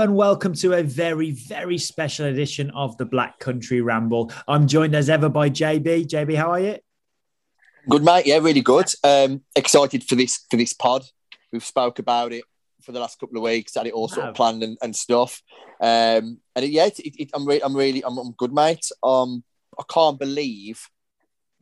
Hello and welcome to a very, very special edition of the Black Country Ramble. I'm joined as ever by JB. JB, how are you? Good, mate. Yeah, really good. Um, excited for this for this pod. We've spoke about it for the last couple of weeks, had it all sort of planned and, and stuff. Um, and it, yeah, it, it, I'm, re- I'm really, I'm, I'm good, mate. Um, I can't believe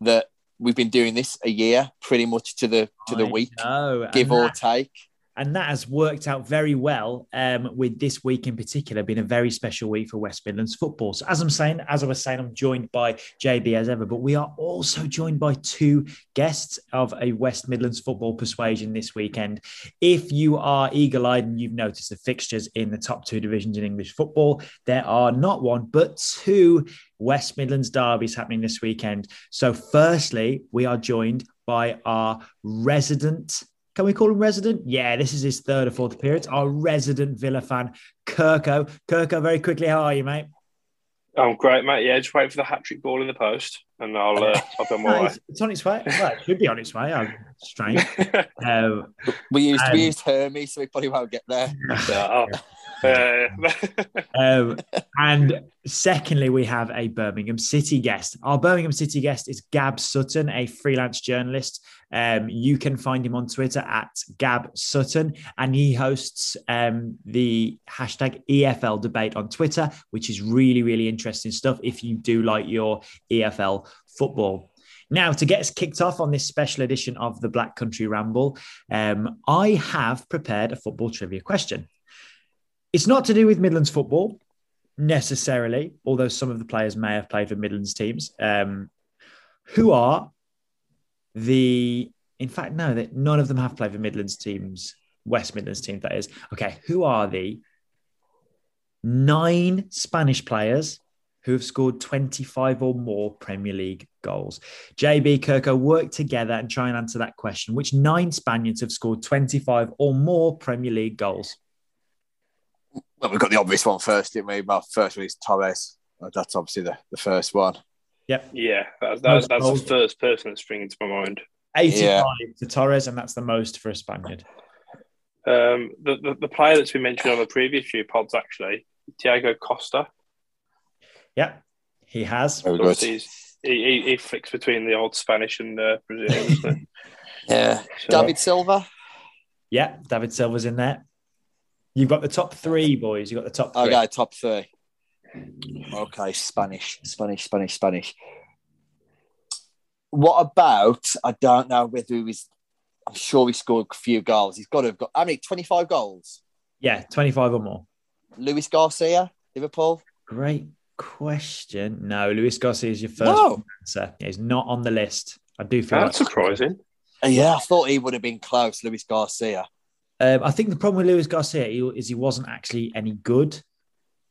that we've been doing this a year, pretty much to the to the I week, know, give and or that- take. And that has worked out very well um, with this week in particular being a very special week for West Midlands football. So, as I'm saying, as I was saying, I'm joined by JB as ever, but we are also joined by two guests of a West Midlands football persuasion this weekend. If you are eagle eyed and you've noticed the fixtures in the top two divisions in English football, there are not one, but two West Midlands derbies happening this weekend. So, firstly, we are joined by our resident can we call him resident? Yeah, this is his third or fourth appearance. Our resident Villa fan, Kirko. Kirko, very quickly, how are you, mate? I'm great, mate. Yeah, just wait for the hat trick ball in the post, and I'll uh, I'll be on No, my way. it's, it's on its way. Well, it should be on its way. I'm strange. Um, We used Um, we used Hermes, so we probably won't get there. Yeah, um, and secondly, we have a Birmingham City guest. Our Birmingham City guest is Gab Sutton, a freelance journalist. Um, you can find him on Twitter at Gab Sutton, and he hosts um, the hashtag EFL debate on Twitter, which is really, really interesting stuff if you do like your EFL football. Now, to get us kicked off on this special edition of the Black Country Ramble, um, I have prepared a football trivia question. It's not to do with Midlands football necessarily, although some of the players may have played for Midlands teams. Um, who are the? In fact, no, that none of them have played for Midlands teams. West Midlands teams, that is. Okay, who are the nine Spanish players who have scored 25 or more Premier League goals? JB Kirko work together and try and answer that question. Which nine Spaniards have scored 25 or more Premier League goals? Well, we've got the obvious one first, didn't we? My first one is Torres. Uh, That's obviously the, the first one. Yep. yeah, that's Most that's, that's goals. the first person that's springing to my mind. 85 Yeah. for Torres, and that's the most for a Spaniard. Um, the, the the player that's been mentioned on the previous few pods actually, Diego Costa. Yeah, he has. Very good. Obviously, he's, he, he, he flicks between the old Spanish and the Brazilian. Yeah. So- David Silva. Yeah, David Silva's in there. You've got the top three, boys. You've got the top three. Okay, top three. Okay, Spanish, Spanish, Spanish, Spanish. What about? I don't know whether he was. I'm sure he scored a few goals. He's got to have got. How many? 25 goals. Yeah, 25 or more. Luis Garcia, Liverpool. Great question. No, Luis Garcia is your first No. answer. He's not on the list. I do feel That's like- surprising. Yeah, I thought he would have been close, Luis Garcia. Um, I think the problem with Luis Garcia he- is he wasn't actually any good.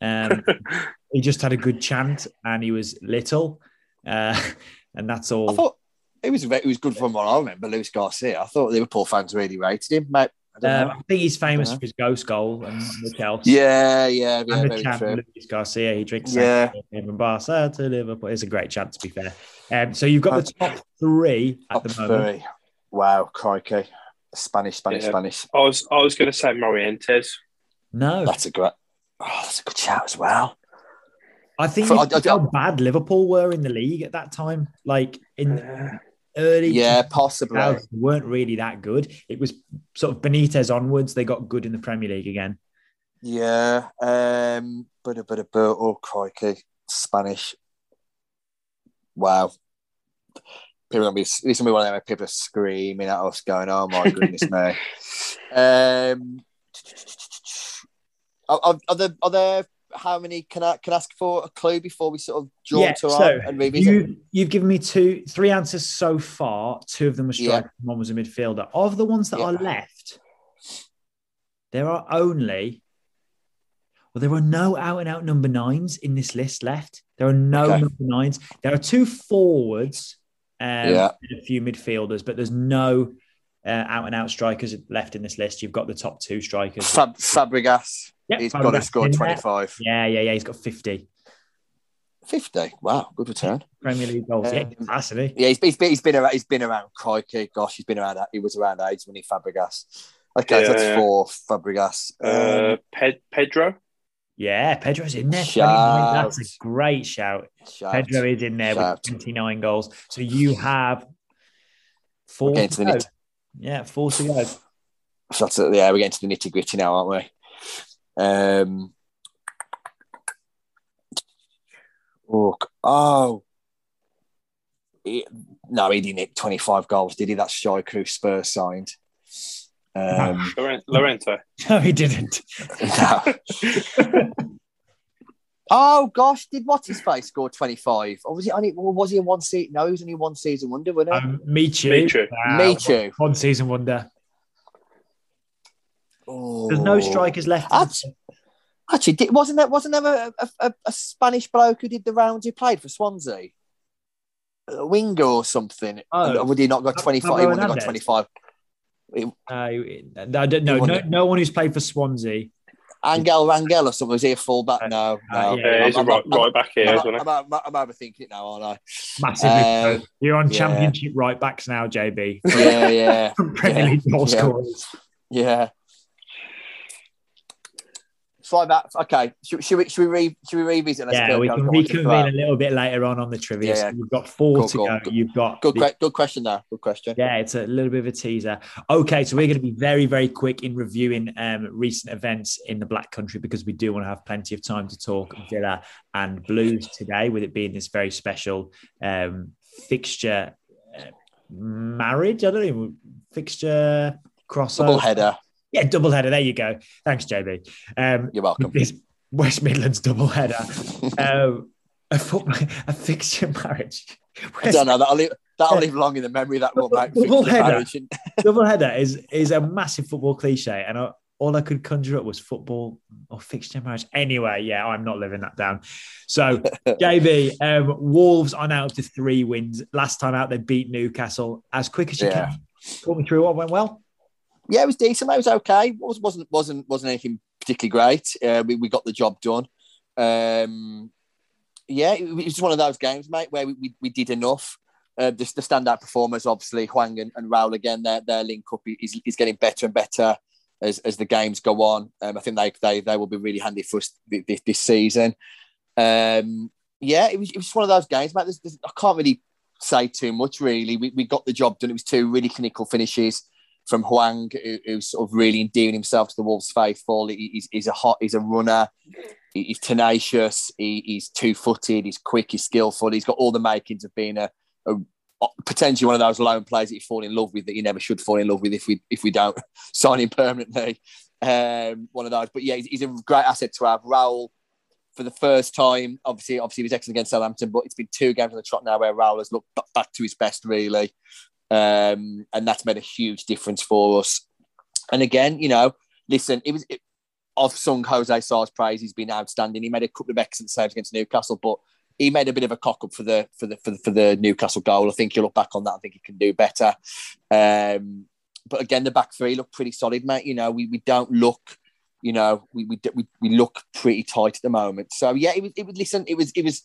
Um, he just had a good chant and he was little. Uh, and that's all. I thought it was it was good from what I remember. Luis Garcia. I thought Liverpool fans really rated him, mate. I Um. I think he's famous for his ghost goal and much else. Yeah, yeah, yeah, and the chant true. Luis Garcia, he drinks Yeah. yeah. from Barca to Liverpool. It's a great chant, to be fair. Um, so you've got the top three at Top the moment. three. Wow, crikey. Spanish, Spanish, Yeah. Spanish. I was I was going to say Morientes. No, That's a great. Oh, that's a good shout as well. I think For- I- I- see how bad Liverpool were in the league at that time. Like in Uh, early Yeah, possibly. weren't really that good. It was sort of Benitez onwards. They got good in the Premier League again. Yeah. Um. But but but oh crikey, Spanish. Wow. People gonna be. This is gonna be one of them people are screaming at us, going, "Oh my goodness me." Um. Are, are, there are there how many can I can I ask for a clue before we sort of draw Yeah, to so our and revisit? You, you've given me two, three answers so far. Two of them were Yeah. one was a midfielder. Of the ones that Yeah. are left, there are only, well, there are no out and out number nines in this list left. There are no Okay. number nines. There are two forwards um, Yeah. and a few midfielders, but there's no uh, out and out strikers left in this list. You've got the top two strikers. Fab, Fabregas. Yep, He's got to score in there. 25. Yeah, yeah, yeah. He's got 50 50. Wow, good return. Premier League goals. yeah, Um, class, isn't? Yeah, he's, he's, been, he's been around. He's been around. Crikey, gosh, he's been around. He was around age when he Fabregas. Okay, yeah, that's yeah. four. Fabregas. Uh, um, Pe- Pedro. Yeah, Pedro's in there. That's a great shout. shout. Pedro is in there shout. with 29 goals. So you have four to go. Yeah, four to go. That's, yeah, we're getting to the nitty gritty now, aren't we? Um, oh, oh. He, no, he didn't hit 25 goals, did he? That striker who Spurs signed. Um, Llorente. No, he didn't. No. oh gosh, did what's his face score twenty five? Or was he only was he in one season? No, he was only one season wonder, wasn't he? Um, Michu. Michu. Wow. Michu. One season wonder. Oh. There's no strikers left. Actually, actually did, wasn't there wasn't there a, a, a, Spanish bloke who did the rounds who played for Swansea? A winger or something. Oh, would he not got 25? He wouldn't have got 25. It, uh, I don't know. No, no one who's played for Swansea. Angel Rangel or something. Was he a fullback? Uh, no, no. Uh, yeah, he's I'm, a right, I'm, right back here, I'm, I'm, I'm, I'm, overthinking it now, aren't I? Massively. Um, You're on yeah. championship right backs now, JB. yeah, yeah. Premier yeah. League goal yeah. scorers. Yeah fly back. Okay, should, should, we should we re, should we revisit? Let's yeah, we can reconvene a little bit later on on the trivia. Yeah, yeah. So you've got four cool, to cool. go. You've got good, the, good question there. Good question. Yeah, it's a little bit of a teaser. Okay, so we're going to be very very quick in reviewing um, recent events in the Black Country because we do want to have plenty of time to talk Villa and Blues today, with it being this very special um, fixture. Uh, marriage, I don't know, fixture crossover. Double header. Yeah, double header. There you go. Thanks, JB. Um, You're welcome. This West Midlands double header. um, a, foot, a fixture marriage. I don't know. That'll leave, that'll leave long in the memory. That will make double header. double header is is a massive football cliche, and I, all I could conjure up was football or fixture marriage. Anyway, yeah, I'm not living that down. So, JB, um, Wolves are now up to three wins. Last time out, they beat Newcastle as quick as you yeah. can. Talk me through what went well yeah, it was decent. It was okay. It wasn't wasn't wasn't anything particularly great. Uh, we, we got the job done. Um, yeah, it, was one of those games, mate, where we, we, we did enough. Uh, the, the standout performers, obviously, Hwang and, and Raul again. Their their link up is, is getting better and better as, as the games go on. Um, I think they, they they will be really handy for us this, this season. Um, yeah, it was, it was one of those games, mate. There's, there's, I can't really say too much, really. We, we got the job done. It was two really clinical finishes from Hwang, who, who's sort of really endearing himself to the Wolves faithful. He's, he's a hot, he's a runner, he's tenacious, he, he's two-footed, he's quick, he's skillful. He's got all the makings of being a, a potentially one of those lone players that you fall in love with that you never should fall in love with if we if we don't sign him permanently. Um, one of those, but yeah, he's, he's, a great asset to have. Raul, for the first time, obviously, obviously he was excellent against Southampton, but it's been two games on the trot now where Raul has looked back to his best, really. Um, and that's made a huge difference for us. And again, you know, listen, it was it, I've sung Jose Sá's praise. He's been outstanding. He made a couple of excellent saves against Newcastle, but he made a bit of a cock up for the for the for the, for the Newcastle goal. I think he'll look back on that. I think he can do better. Um, but again, the back three look pretty solid, mate. You know, we, we don't look, you know, we, we we we look pretty tight at the moment. So yeah, it was it was listen, it was it was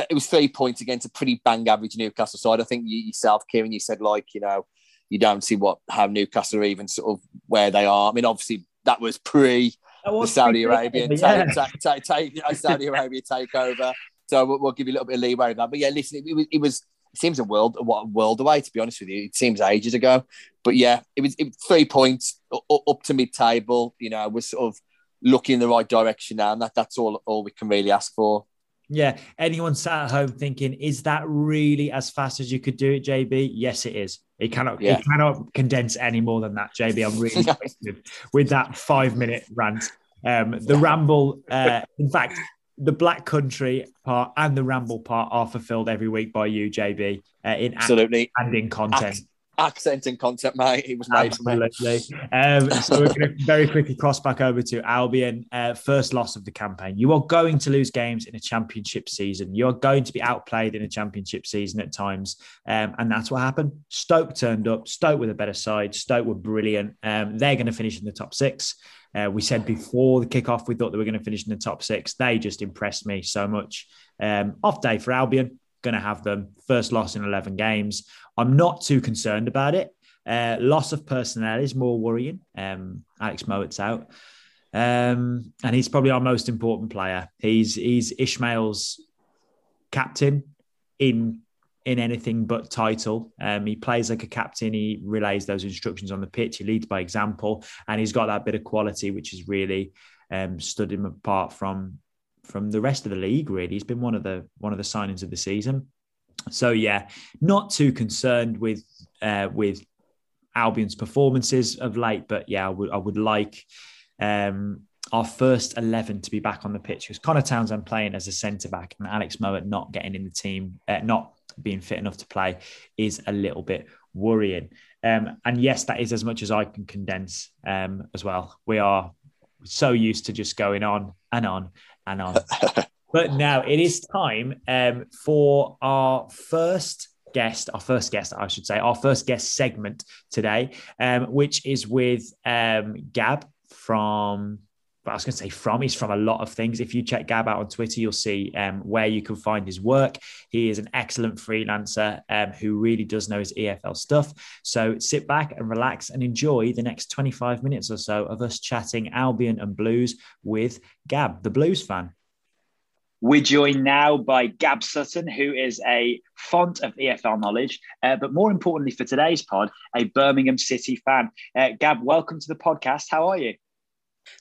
Uh, it was three points against a pretty bang average Newcastle side. I think you yourself, Kieran, you said like you know you don't see what how Newcastle are even sort of where they are. I mean, obviously that was pre the Saudi Arabian yeah. take, take, take, take, uh, Saudi Arabia takeover. So we'll, we'll, give you a little bit of leeway with that. But yeah, listen, it, it, it was it seems a world what a world away to be honest with you. It seems ages ago, but yeah, it was, it was three points up, up to mid table. You know, we're sort of looking in the right direction now, and that that's all all we can really ask for. Yeah. Anyone sat at home thinking, is that really as fast as you could do it, JB? Yes, it is. It cannot yeah. it cannot condense any more than that, JB. I'm really with that five minute rant. Um, the ramble, uh, in fact, the Black Country part and the ramble part are fulfilled every week by you, JB, uh, in absolutely and in content accent and concept, mate. It was made Absolutely. Um, so we're going to very quickly cross back over to Albion. Uh, first loss of the campaign. You are going to lose games in a championship season. You are going to be outplayed in a championship season at times. Um, and that's what happened. Stoke turned up. Stoke with a better side. Stoke were brilliant. Um, they're going to finish in the top six. Uh, we said before the kickoff, we thought they were going to finish in the top six. They just impressed me so much. Um, off day for Albion going to have them first loss in 11 games. I'm not too concerned about it. Uh, loss of personnel is more worrying. Um, Alex Mowatt's out. Um, and he's probably our most important player. He's he's Ismaël's captain in in anything but title. Um, he plays like a captain. He relays those instructions on the pitch. He leads by example, and he's got that bit of quality which has really um, stood him apart from from the rest of the league. Really, he's been one of the one of the signings of the season. So yeah, not too concerned with uh, with Albion's performances of late, but yeah, I would I would like um, our first 11 to be back on the pitch because Conor Townsend playing as a centre back and Alex Mowatt not getting in the team, uh, not being fit enough to play is a little bit worrying. Um, and yes, that is as much as I can condense um, as well. We are so used to just going on and on and on. but now it is time um, for our first guest, our first guest, I should say, our first guest segment today, um, which is with um, Gab from But I was going to say from. He's from a lot of things. If you check Gab out on Twitter, you'll see um, where you can find his work. He is an excellent freelancer um, who really does know his EFL stuff. So sit back and relax and enjoy the next 25 minutes or so of us chatting Albion and Blues with Gab, the Blues fan. We're joined now by Gab Sutton, who is a font of EFL knowledge, uh, but more importantly for today's pod, a Birmingham City fan. Uh, Gab, welcome to the podcast. How are you?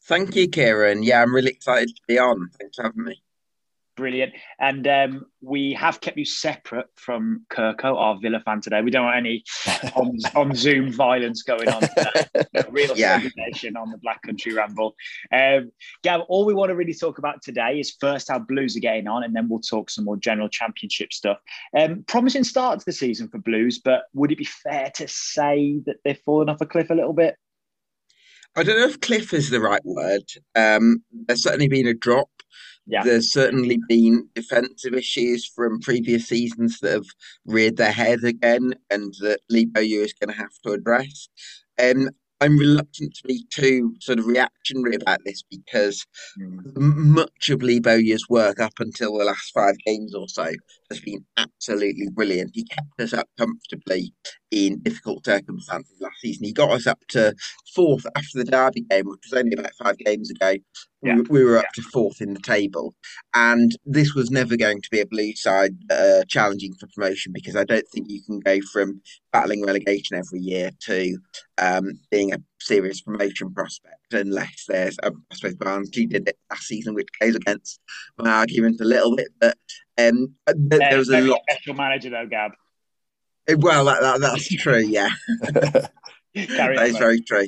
Thank you, Kieran. Yeah, I'm really excited to be on. Thanks for having me. Brilliant. And um, we have kept you separate from Kirko, our Villa fan today. We don't want any on, on Zoom violence going on. Real yeah. segregation on the Black Country Ramble. Um, Gab, all we want to really talk about today is first how Blues are getting on, and then we'll talk some more general championship stuff. Um, promising start to the season for Blues, but would it be fair to say that they've fallen off a cliff a little bit? I don't know if cliff is the right word. Um, there's certainly been a drop. Yeah. There's certainly been defensive issues from previous seasons that have reared their head again and that Lee Bowyer is going to have to address. Um, I'm reluctant to be too sort of reactionary about this because mm. much of Lee Bowyer's work up until the last five games or so has been absolutely brilliant. He kept us up comfortably in difficult circumstances last season. He got us up to fourth after the Derby game, which was only about five games ago. Yeah. We, were up to fourth in the table, and this was never going to be a blue side uh, challenging for promotion because I don't think you can go from battling relegation every year to um, being a serious promotion prospect unless there's. Um, I suppose Barnsley did it last season, which goes against my argument a little bit, but um, there, there was a lot. Of special manager though, Gab. Eh, well, that, that, that's true. Yeah, that is very true.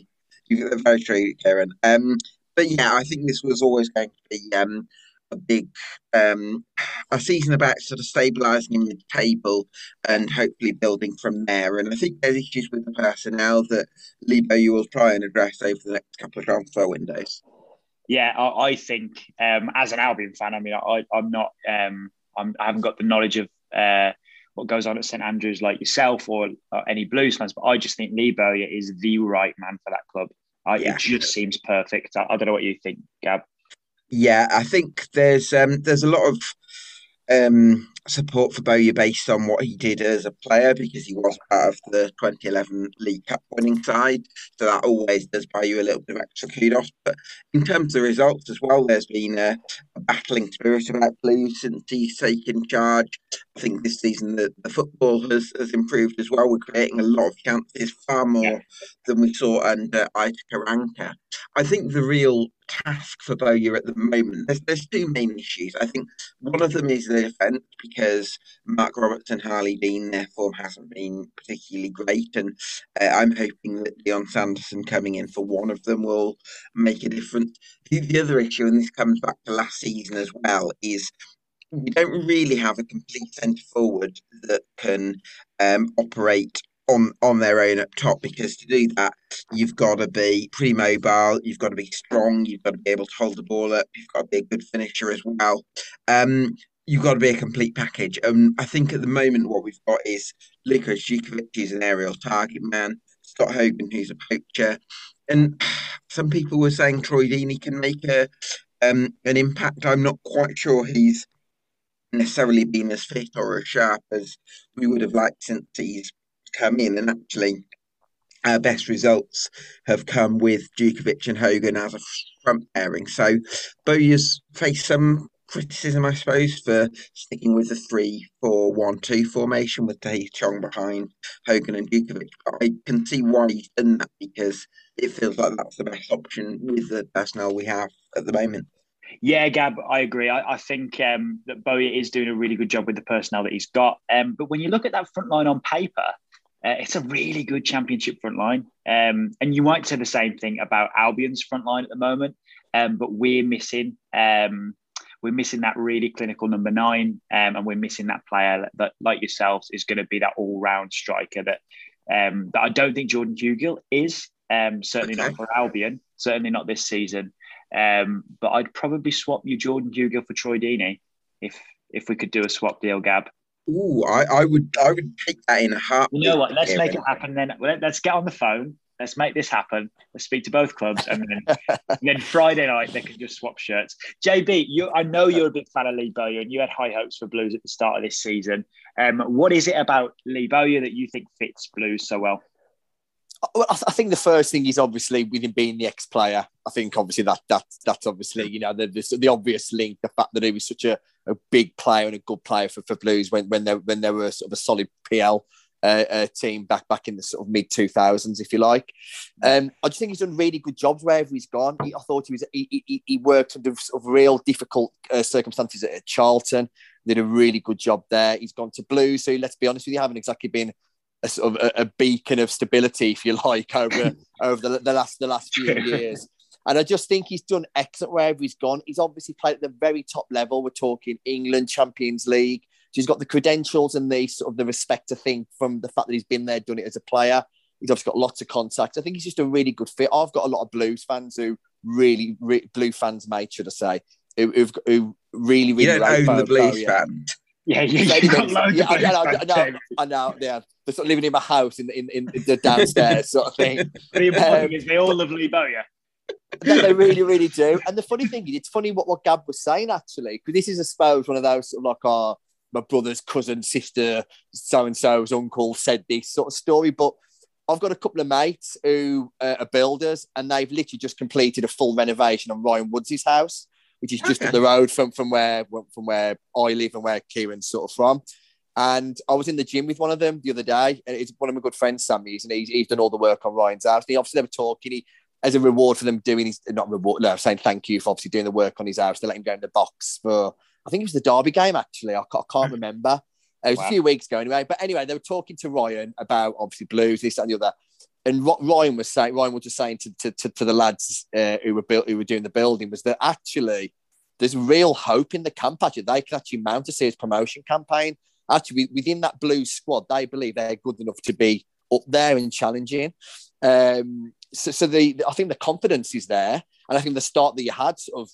Very true, Kieran. Um, but yeah, I think this was always going to be um, a big um, a season about sort of stabilising in the table and hopefully building from there. And I think there's issues with the personnel that Lee Bowyer will try and address over the next couple of transfer windows. Yeah, I, I think um, as an Albion fan, I mean, I, am not, um, I'm, I haven't got the knowledge of uh, what goes on at St Andrews like yourself or, or, any Blues fans, but I just think Bowyer is the right man for that club. Uh, yeah. It just seems perfect. I, I, don't know what you think, Gab. Yeah, I think there's um, there's a lot of um, support for Bowyer based on what he did as a player because he was part of the 2011 League Cup winning side. So that always does buy you a little bit of extra kudos. But in terms of the results as well, there's been a, a battling spirit about Blues since he's taken charge. I think this season the, the football has, has improved as well. We're creating a lot of chances, far more yeah. than we saw under Aitor Karanka. I think the real task for Bowyer at the moment, there's, there's two main issues. I think one of them is the defence because Marc Roberts and Harlee Dean, their form hasn't been particularly great. And uh, I'm hoping that Dion Sanderson coming in for one of them will make a difference. The, the other issue, and this comes back to last season as well, is we don't really have a complete centre forward that can um, operate on on their own up top because to do that you've got to be pretty mobile you've got to be strong you've got to be able to hold the ball up you've got to be a good finisher as well um, you've got to be a complete package. And i think at the moment what we've got is Luka Jutkiewicz is an aerial target man Scott Hogan who's a poacher. And some people were saying Troy Deeney can make a um, an impact. I'm not quite sure he's necessarily been as fit or as sharp as we would have liked since he's come in. And actually our best results have come with Jutkiewicz and Hogan as a front pairing. So Bowyer's faced some criticism, I suppose, for sticking with the three four one two formation with Tahith Chong behind Hogan and. But I can see why he's done that because it feels like that's the best option with the personnel we have at the moment. Yeah, Gab, I agree. I, I think um, that Bowyer is doing a really good job with the personnel that he's got. Um, but when you look at that front line on paper, uh, it's a really good championship front line. Um, and you might say the same thing about Albion's front line at the moment. Um, but we're missing um, we're missing that really clinical number nine, um, and we're missing that player that, like yourselves, is going to be that all-round striker that um, that I don't think Jordan Hugill is. Um, certainly okay. not for Albion. Certainly not this season. Um, but I'd probably swap you Jordan Hugill for Troy Deeney if if we could do a swap deal, Gab. Ooh, I, I would I would take that in a heartbeat. You know what? Let's make it happen then. Let's get on the phone let's make this happen. Let's speak to both clubs, and then, and then Friday night they can just swap shirts. JB, you, I know you're a big fan of Lee Bowyer, and you had high hopes for Blues at the start of this season. Um, what is it about Lee Bowyer that you think fits Blues so well? Well, I, think the first thing is obviously with him being the ex-player. I think obviously that that that's obviously you know the, the, the obvious link, the fact that he was such a, a big player and a good player for, for Blues when when they when they were sort of a solid PL uh, uh, team back back in the sort of mid 2000s, if you like. Um, I just think he's done really good jobs wherever he's gone. He, I thought he was he, he, he worked under sort of real difficult uh, circumstances at Charlton. Did a really good job there. He's gone to Blues, so let's be honest with you, haven't exactly been a sort of a, a beacon of stability, if you like, over over the, the last the last few years. And I just think he's done excellent wherever he's gone. He's obviously played at the very top level. We're talking England Champions League. She's got the credentials and the sort of the respect to think from the fact that he's been there, done it as a player. He's obviously got lots of contacts. I think he's just a really good fit. I've got a lot of Blues fans who really, re- Blue fans, mate, should I say, who, who've, who really, really. You don't own the Blues fans. Yeah, you got loads yeah, I, know, I, know, I know, yeah. They're sort of living in my house in, in, in the downstairs sort of thing. the important um, is they all love Lee Bowyer. they really, really do. And the funny thing is, it's funny what, what Gab was saying actually, because this is, I suppose, one of those sort of like our my brother's cousin, sister, so and so's uncle said this sort of story. But I've got a couple of mates who uh, are builders, and they've literally just completed a full renovation on Ryan Woods' house, which is just okay. up the road from from where from where I live and where Kieran's sort of from. And I was in the gym with one of them the other day, and it's one of my good friends, Sammy's, and he's, he's done all the work on Ryan's house. And he obviously they were talking. He, as a reward for them doing his not reward, no, saying thank you for obviously doing the work on his house. They let him go in the box for I think it was the Derby game actually. I, I can't remember. It was wow. a few weeks ago anyway. But anyway, they were talking to Ryan about obviously blues, this and the other. And what Ryan was saying, Ryan was just saying to, to, to, to the lads uh, who were built, who were doing the building, was that actually there's real hope in the camp. Actually, they can actually mount a serious promotion campaign. Actually, within that Blues squad, they believe they're good enough to be up there and challenging. Um, so, so the, I think the confidence is there, and I think the start that you had sort of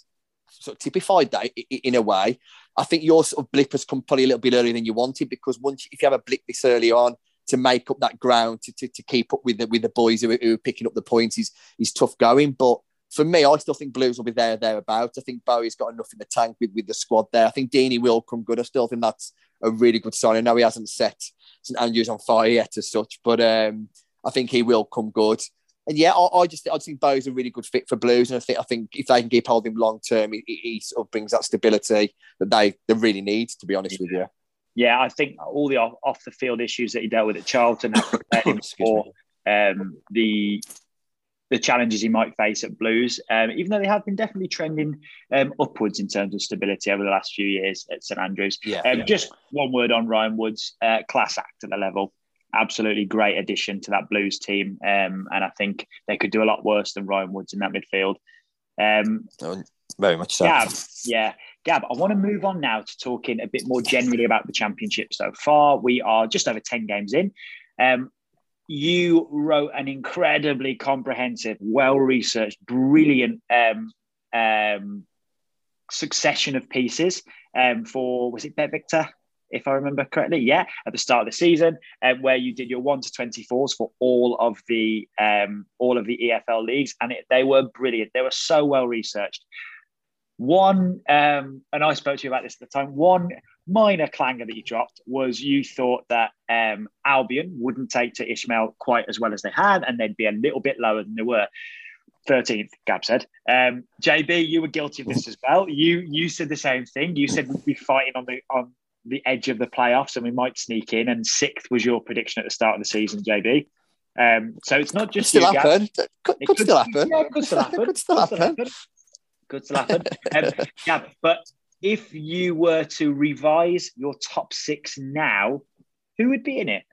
sort of typified that in a way. I think your sort of blip has come probably a little bit earlier than you wanted because once if you have a blip this early on to make up that ground to, to, to keep up with the with the boys who, who are picking up the points is is tough going. But for me, I still think Blues will be there thereabouts. I think Bowyer's got enough in the tank with, with the squad there. I think Deeney will come good. I still think that's a really good sign. I know he hasn't set St Andrews on fire yet as such, but um, I think he will come good and yeah, I, I just I think Bo's a really good fit for Blues, and I think I think if they can keep holding him long term, he, he, sort of brings that stability that they they really need. To be honest yeah. with you. Yeah, I think all the off, off the field issues that he dealt with at Charlton have prepared him for um, the the challenges he might face at Blues. Um, even though they have been definitely trending um, upwards in terms of stability over the last few years at St Andrews. Yeah, um, yeah. Just one word on Ryan Woods, uh, class act at the level absolutely great addition to that Blues team. Um, and I think they could do a lot worse than Ryan Woods in that midfield. Um, oh, very much so. Gab, yeah. Gab, I want to move on now to talking a bit more generally about the championship so far. We are just over 10 games in. Um, you wrote an incredibly comprehensive, well researched, brilliant um, um, succession of pieces um, for, was it BetVictor? If I remember correctly. Yeah, at the start of the season, um, where you did your one to twenty fours for all of the um, all of the EFL leagues, and it, they were brilliant. They were so well researched. One, um, and I spoke to you about this at the time. One minor clanger that you dropped was you thought that um, Albion wouldn't take to Ishmael quite as well as they had, and they'd be a little bit lower than they were. 13th, Gab said. Um, JB, you were guilty of this as well. You you said the same thing. You said we'd be fighting on the on the edge of the playoffs and we might sneak in. And sixth was your prediction at the start of the season, JB. Um, so it's not just could still you, happen. Could, could, could, still happen. Yeah, could still happen. could still happen. Could still happen. um, yeah, but if you were to revise your top six now, who would be in it?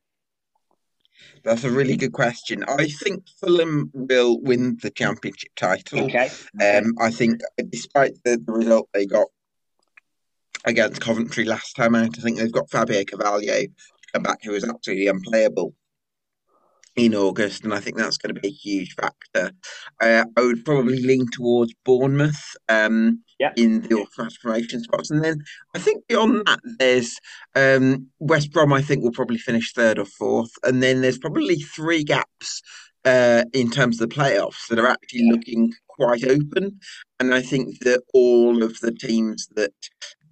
That's a really good question. I think Fulham will win the championship title. Okay. Um, I think, despite the, the result they got against Coventry last time out, I think they've got Fabio Carvalho come back, who was absolutely unplayable in August, and I think that's going to be a huge factor. Uh, I would probably lean towards Bournemouth um, yeah. in the transformation spots, and then I think beyond that, there's um, West Brom. I think will probably finish third or fourth, and then there's probably three gaps uh, in terms of the playoffs that are actually looking quite open. And I think that all of the teams that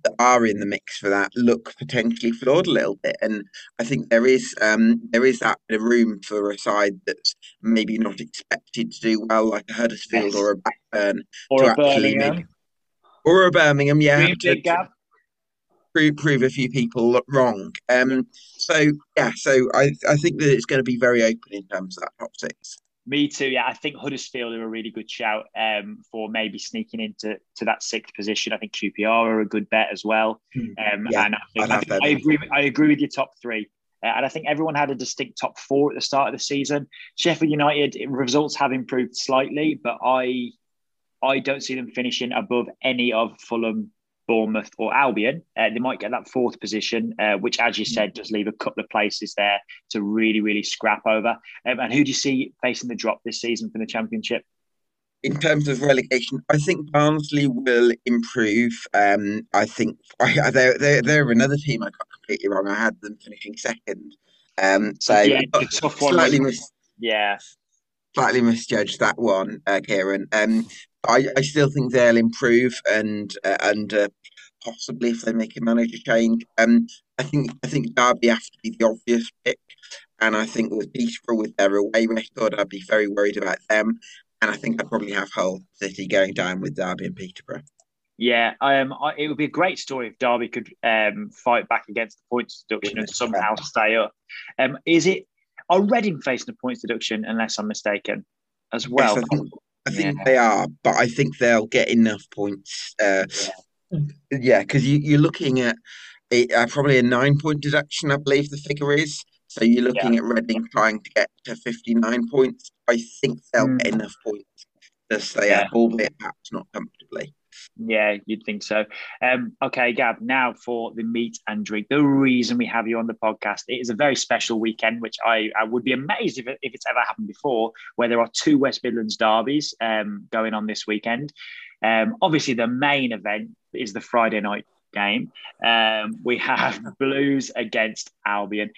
that are in the mix for that look potentially flawed a little bit. And I think there is um, there is that bit of room for a side that's maybe not expected to do well, like a Huddersfield yes. or a Blackburn, or a Birmingham, maybe, or a Birmingham, yeah. To, prove, prove a few people wrong. Um, so yeah, so I I think that it's going to be very open in terms of that top six. Me too. Yeah, I think Huddersfield are a really good shout um, for maybe sneaking into to that sixth position. I think QPR are a good bet as well. Hmm. Um, yeah, and I, think, I, think I, agree. I agree with your top three. Uh, and I think everyone had a distinct top four at the start of the season. Sheffield United results have improved slightly, but I I don't see them finishing above any of Fulham, Bournemouth or Albion. Uh, they might get that fourth position, uh, which, as you said, does leave a couple of places there to really, really scrap over. Um, and who do you see facing the drop this season from the Championship? In terms of relegation, I think Barnsley will improve. Um, I think I, they're, they're, they're another team I got completely wrong. I had them finishing second. Um, so yeah, tough one. Slightly mis- yeah, slightly misjudged that one, uh, Kieran. Um, I, I still think they'll improve and uh, and uh, possibly if they make a manager change. Um, I think I think Derby have to be the obvious pick, and I think with Peterborough with their away record, I'd be very worried about them. And I think I'd probably have Hull City going down with Derby and Peterborough. Yeah, um, I, it would be a great story if Derby could um, fight back against the points deduction and somehow stay up. Um, is it? Are Reading facing the points deduction, unless I'm mistaken, as well? Yes, I think, I think yeah. they are, but I think they'll get enough points. Uh, yeah, because you, you're looking at a, uh, probably a nine point deduction, I believe the figure is. So you're looking yeah. at Reading trying to get to 59 points. I think they'll mm. get enough points to stay yeah. up, albeit perhaps not comfortably. Yeah, you'd think so. Um, okay, Gab, now for the meat and drink. The reason we have you on the podcast, it is a very special weekend, which I, I would be amazed if, it, if it's ever happened before, where there are two West Midlands derbies um, going on this weekend. Um, obviously, the main event is the Friday night game. Um, we have Blues against Albion.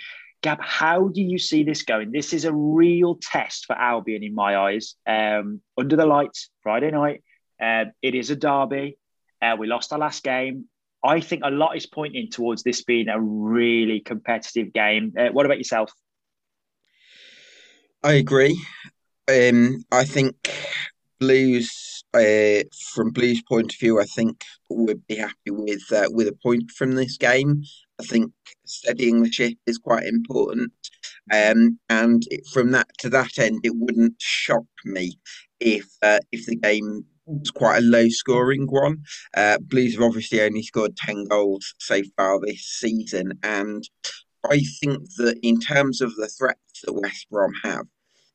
Gab, how do you see this going? This is a real test for Albion in my eyes. Um, under the lights, Friday night. Uh, it is a derby. Uh, we lost our last game. I think a lot is pointing towards this being a really competitive game. Uh, what about yourself? I agree. Um, I think Blues, uh, from Blues' point of view, I think we'd be happy with uh, with a point from this game. I think steadying the ship is quite important, um, and it, from that to that end, it wouldn't shock me if uh, if the game was quite a low scoring one. Uh, Blues have obviously only scored 10 goals so far this season. And I think that in terms of the threats that West Brom have,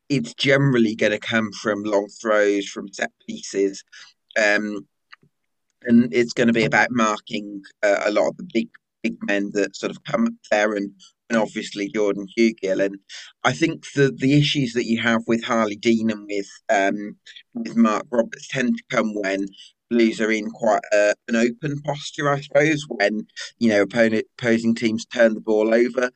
it's generally going to come from long throws, from set pieces. Um, and it's going to be about marking uh, a lot of the big big men that sort of come up there and obviously Jordan Hugill. And I think the the issues that you have with Harlee Dean and with um, with Marc Roberts tend to come when Blues are in quite a, an open posture, I suppose, when you know opponent opposing teams turn the ball over.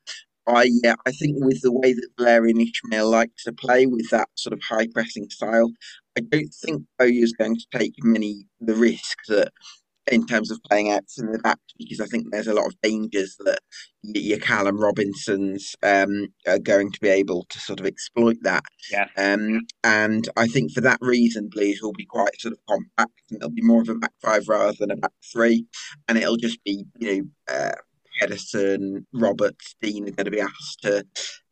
I yeah, I think with the way that Valérien Ismaël like to play with that sort of high pressing style, I don't think Bowyer is going to take many the risk that in terms of playing out from the back because I think there's a lot of dangers that your Callum Robinsons um, are going to be able to sort of exploit that. Yeah. Um, and I think for that reason, Blues will be quite sort of compact and it'll be more of a back five rather than a back three. And it'll just be, you know, uh, Pedersen, Roberts, Dean are going to be asked to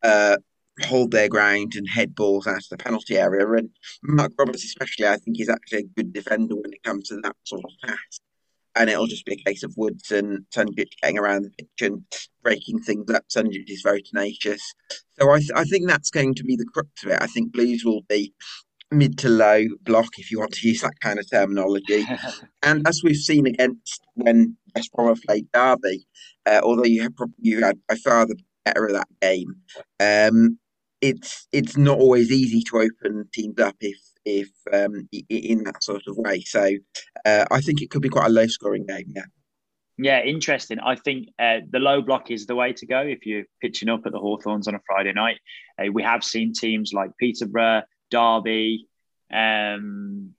uh, hold their ground and head balls out of the penalty area. And Marc Roberts, especially, I think, is actually a good defender when it comes to that sort of task and it'll just be a case of Woods and Sunjic getting around the pitch and breaking things up. Sunjic is very tenacious. So I, th- I think that's going to be the crux of it. I think Blues will be mid to low block, if you want to use that kind of terminology. and as we've seen against when West Brom played Derby, uh, although you have probably you had by far the better of that game, um, it's it's not always easy to open teams up if if um, in that sort of way. So uh, I think it could be quite a low scoring game. Yeah. Yeah, interesting. I think uh, the low block is the way to go if you're pitching up at the Hawthorns on a Friday night. Uh, we have seen teams like Peterborough, Derby, um,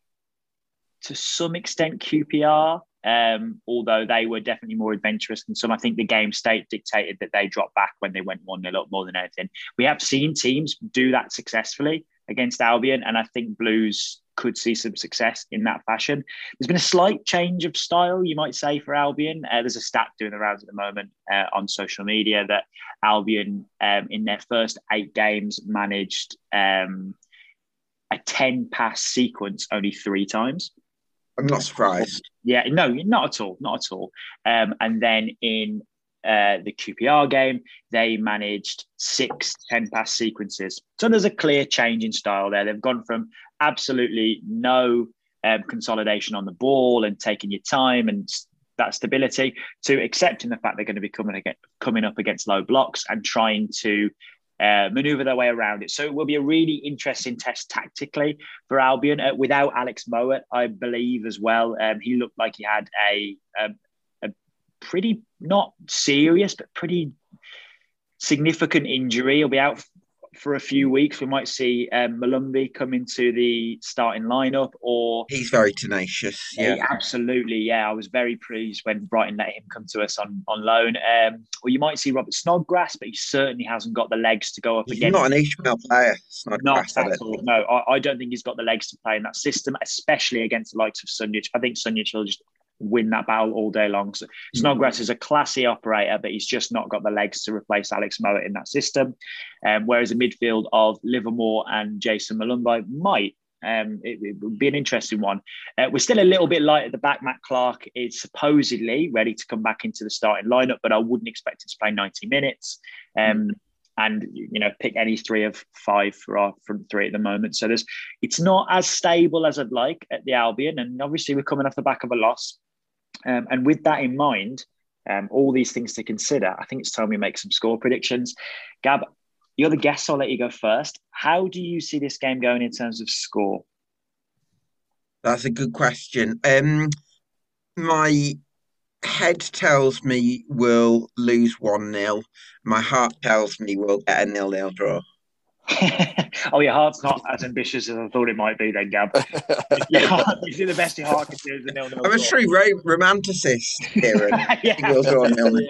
to some extent QPR, um, although they were definitely more adventurous than some. I think the game state dictated that they dropped back when they went 1 0 up more than anything. We have seen teams do that successfully against Albion, and I think Blues could see some success in that fashion. There's been a slight change of style, you might say, for Albion. Uh, there's a stat doing the rounds at the moment uh, on social media that Albion, um, in their first eight games, managed um, a 10 pass sequence only three times. I'm not surprised. Yeah, no, not at all, not at all. Um, and then in uh, the QPR game, they managed six 10 pass sequences. So there's a clear change in style there. They've gone from absolutely no um, consolidation on the ball and taking your time and that stability to accepting the fact they're going to be coming, against, coming up against low blocks and trying to uh, maneuver their way around it. So it will be a really interesting test tactically for Albion uh, without Alex Mowatt, I believe, as well. Um, he looked like he had a, a, a pretty not serious, but pretty significant injury. He'll be out for a few weeks. We might see um, Molumby come into the starting lineup, or he's very tenacious. Yeah, absolutely. Yeah, I was very pleased when Brighton let him come to us on on loan. Um, or you might see Robert Snodgrass, but he certainly hasn't got the legs to go up against. he's against. Not an Ismaël player. Snodgrass, not at all. No, I, I, don't think he's got the legs to play in that system, especially against the likes of Sunjic. I think Sunjic will just win that battle all day long. So mm-hmm. Snodgrass is a classy operator, but he's just not got the legs to replace Alex Mowatt in that system. Um, whereas a midfield of Livermore and Jayson Molumby might. Um, it, it, would be an interesting one. Uh, we're still a little bit light at the back. Matt Clarke is supposedly ready to come back into the starting lineup, but I wouldn't expect him to play 90 minutes. Um, and you know, pick any three of five for our front three at the moment. So there's, it's not as stable as I'd like at the Albion, and obviously we're coming off the back of a loss. Um, and with that in mind, um, all these things to consider, I think it's time we make some score predictions. Gab, you're the guest, so I'll let you go first. How do you see this game going in terms of score? That's a good question. Um, my head tells me we'll lose 1 0. My heart tells me we'll get a nil nil draw. oh, your heart's not as ambitious as I thought it might be, then, Gab. yeah, you see the best your heart can do is a nil nil. I'm a true ro- romanticist, Kieran. yeah. We'll go on nil yeah.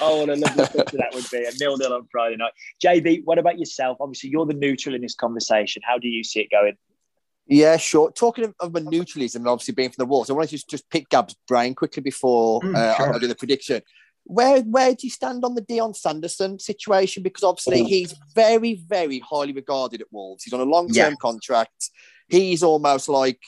Oh, what a lovely picture that would be a nil nil on Friday night. JB, what about yourself? Obviously, you're the neutral in this conversation. How do you see it going? Yeah, sure. Talking of, of neutralism and obviously being from the Wolves, I want to just, just pick Gab's brain quickly before mm, uh, sure. I do the prediction. Where where do you stand on the Dion Sanderson situation? Because obviously he's very, very highly regarded at Wolves. He's on a long term yeah. contract. He's almost like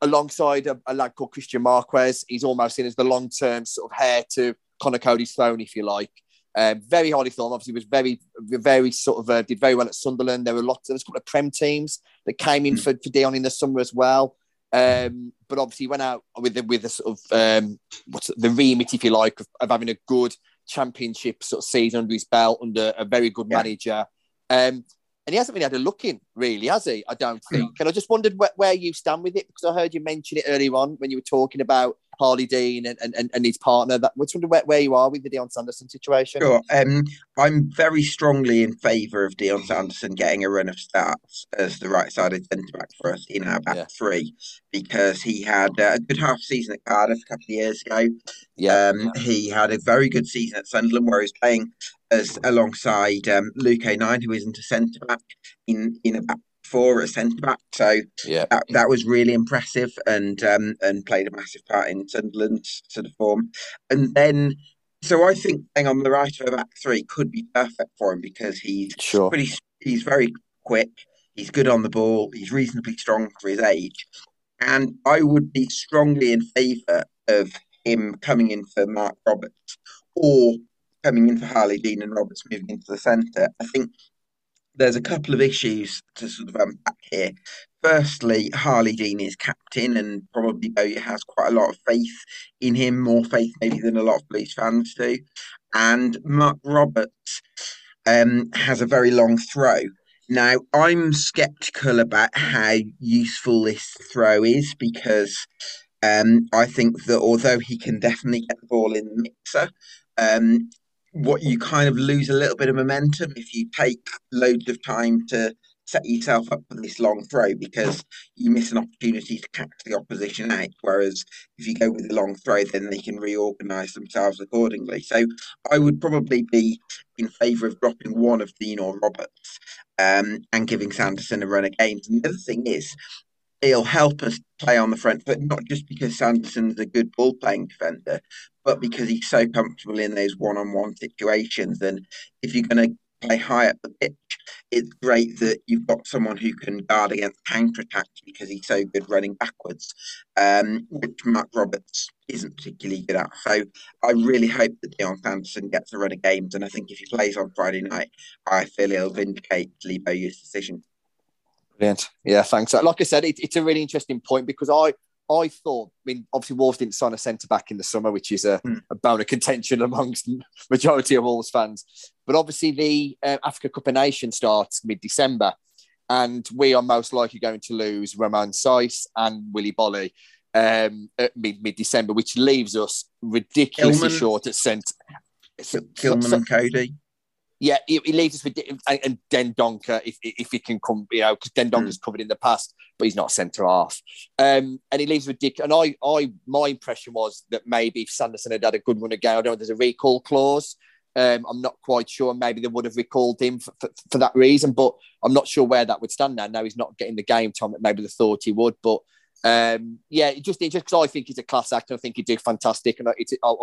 alongside a, a, lad called Christian Marquez. He's almost seen as the long term sort of heir to Conor Coady's throne, if you like. Uh, very highly thought. Obviously, was very, very sort of uh, did very well at Sunderland. There were lots. There was a couple of prem teams that came in mm. for, for Dion in the summer as well. Um, but obviously went out with the, with a sort of um, what's the remit, if you like, of, of, having a good championship sort of season under his belt under a very good yeah. manager. Um, and he hasn't really had a look in, really, has he? I don't think. And I just wondered wh- where you stand with it because I heard you mention it earlier on when you were talking about Harlee Dean and, and, and his partner. That, I just wonder where, where you are with the Dion Sanderson situation. Sure. Um, I'm very strongly in favour of Dion Sanderson getting a run of starts as the right sided centre back for us in our back yeah. three because he had a good half season at Cardiff a couple of years ago. Yeah. Um, he had a very good season at Sunderland where he was playing as alongside um, Luke Nine, who isn't a centre back in in a back four at centre back. So yeah, that, that was really impressive and um, and played a massive part in Sunderland's sort of form. And then, so I think playing on the right of a back three could be perfect for him because he's sure. pretty, he's very quick, he's good on the ball, he's reasonably strong for his age, and I would be strongly in favour of him coming in for Marc Roberts or coming in for Harlee Dean and Roberts moving into the centre. I think there's a couple of issues to sort of unpack here. Firstly, Harlee Dean is captain, and probably Bowyer has quite a lot of faith in him, more faith maybe than a lot of Blues fans do. And Marc Roberts um, has a very long throw. Now, I'm sceptical about how useful this throw is because um, I think that although he can definitely get the ball in the mixer, um, what you kind of lose a little bit of momentum if you take loads of time to set yourself up for this long throw because you miss an opportunity to catch the opposition out. Whereas if you go with a long throw, then they can reorganise themselves accordingly. So I would probably be in favour of dropping one of Dean or Roberts um, and giving Sanderson a run of games. And the other thing is, it'll help us play on the front foot, not just because Sanderson's a good ball playing defender, but because he's so comfortable in those one on one situations. And if you're going to play high up the pitch, it's great that you've got someone who can guard against counter attacks because he's so good running backwards, um, which Marc Roberts isn't particularly good at. So I really hope that Dion Sanderson gets a run of games. And I think if he plays on Friday night, I feel he'll vindicate Bowyer's decision. Brilliant. Yeah, thanks. Like I said, it, it's a really interesting point because I I thought, I mean, obviously Wolves didn't sign a centre back in the summer, which is a, mm. a bone of contention amongst majority of Wolves fans. But obviously the uh, Africa Cup of Nations starts mid-December, and we are most likely going to lose Romain Saïss and Willy Boly um, at mid mid-December, which leaves us ridiculously Kilman. short at centre. Kilman so, and Coady yeah, he, he leaves us with and, and Dendoncker if if he can come, you know, because Dendoncker's mm. covered in the past, but he's not centre half. Um, and he leaves with Dick. And I, I, my impression was that maybe if Sanderson had had a good run again, I don't know. There's a recall clause. Um, I'm not quite sure. Maybe they would have recalled him for, for, for, that reason, but I'm not sure where that would stand now. Now he's not getting the game time that maybe they thought he would, but um, yeah, just just because I think he's a class actor, I think he did fantastic, and it's, I,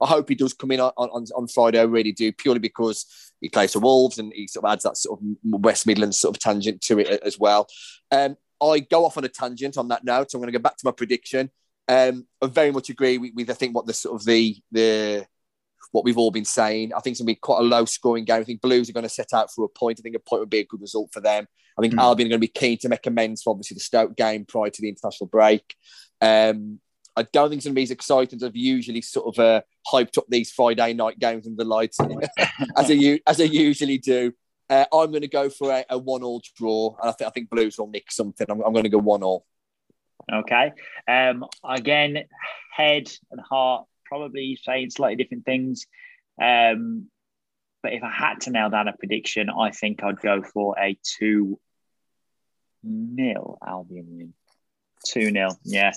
I, hope he does come in on, on, on Friday. I really do, purely because he plays for Wolves and he sort of adds that sort of West Midlands sort of tangent to it as well. Um, I go off on a tangent on that note, so I'm going to go back to my prediction. Um, I very much agree with, with I think what the sort of the the what we've all been saying. I think it's going to be quite a low scoring game. I think Blues are going to set out for a point. I think a point would be a good result for them. I think mm. Albion are going to be keen to make amends for obviously the Stoke game prior to the international break. Um, I don't think it's going to be as exciting as I've usually sort of uh, hyped up these Friday night games and the lights as I as I usually do. Uh, I'm going to go for a, a one-all draw, and I think I think Blues will nick something. I'm, I'm going to go one-all. Okay. Um, again, head and heart probably saying slightly different things. Um, but if I had to nail down a prediction, I think I'd go for a 2 nil Albion win. 2 0. Yeah.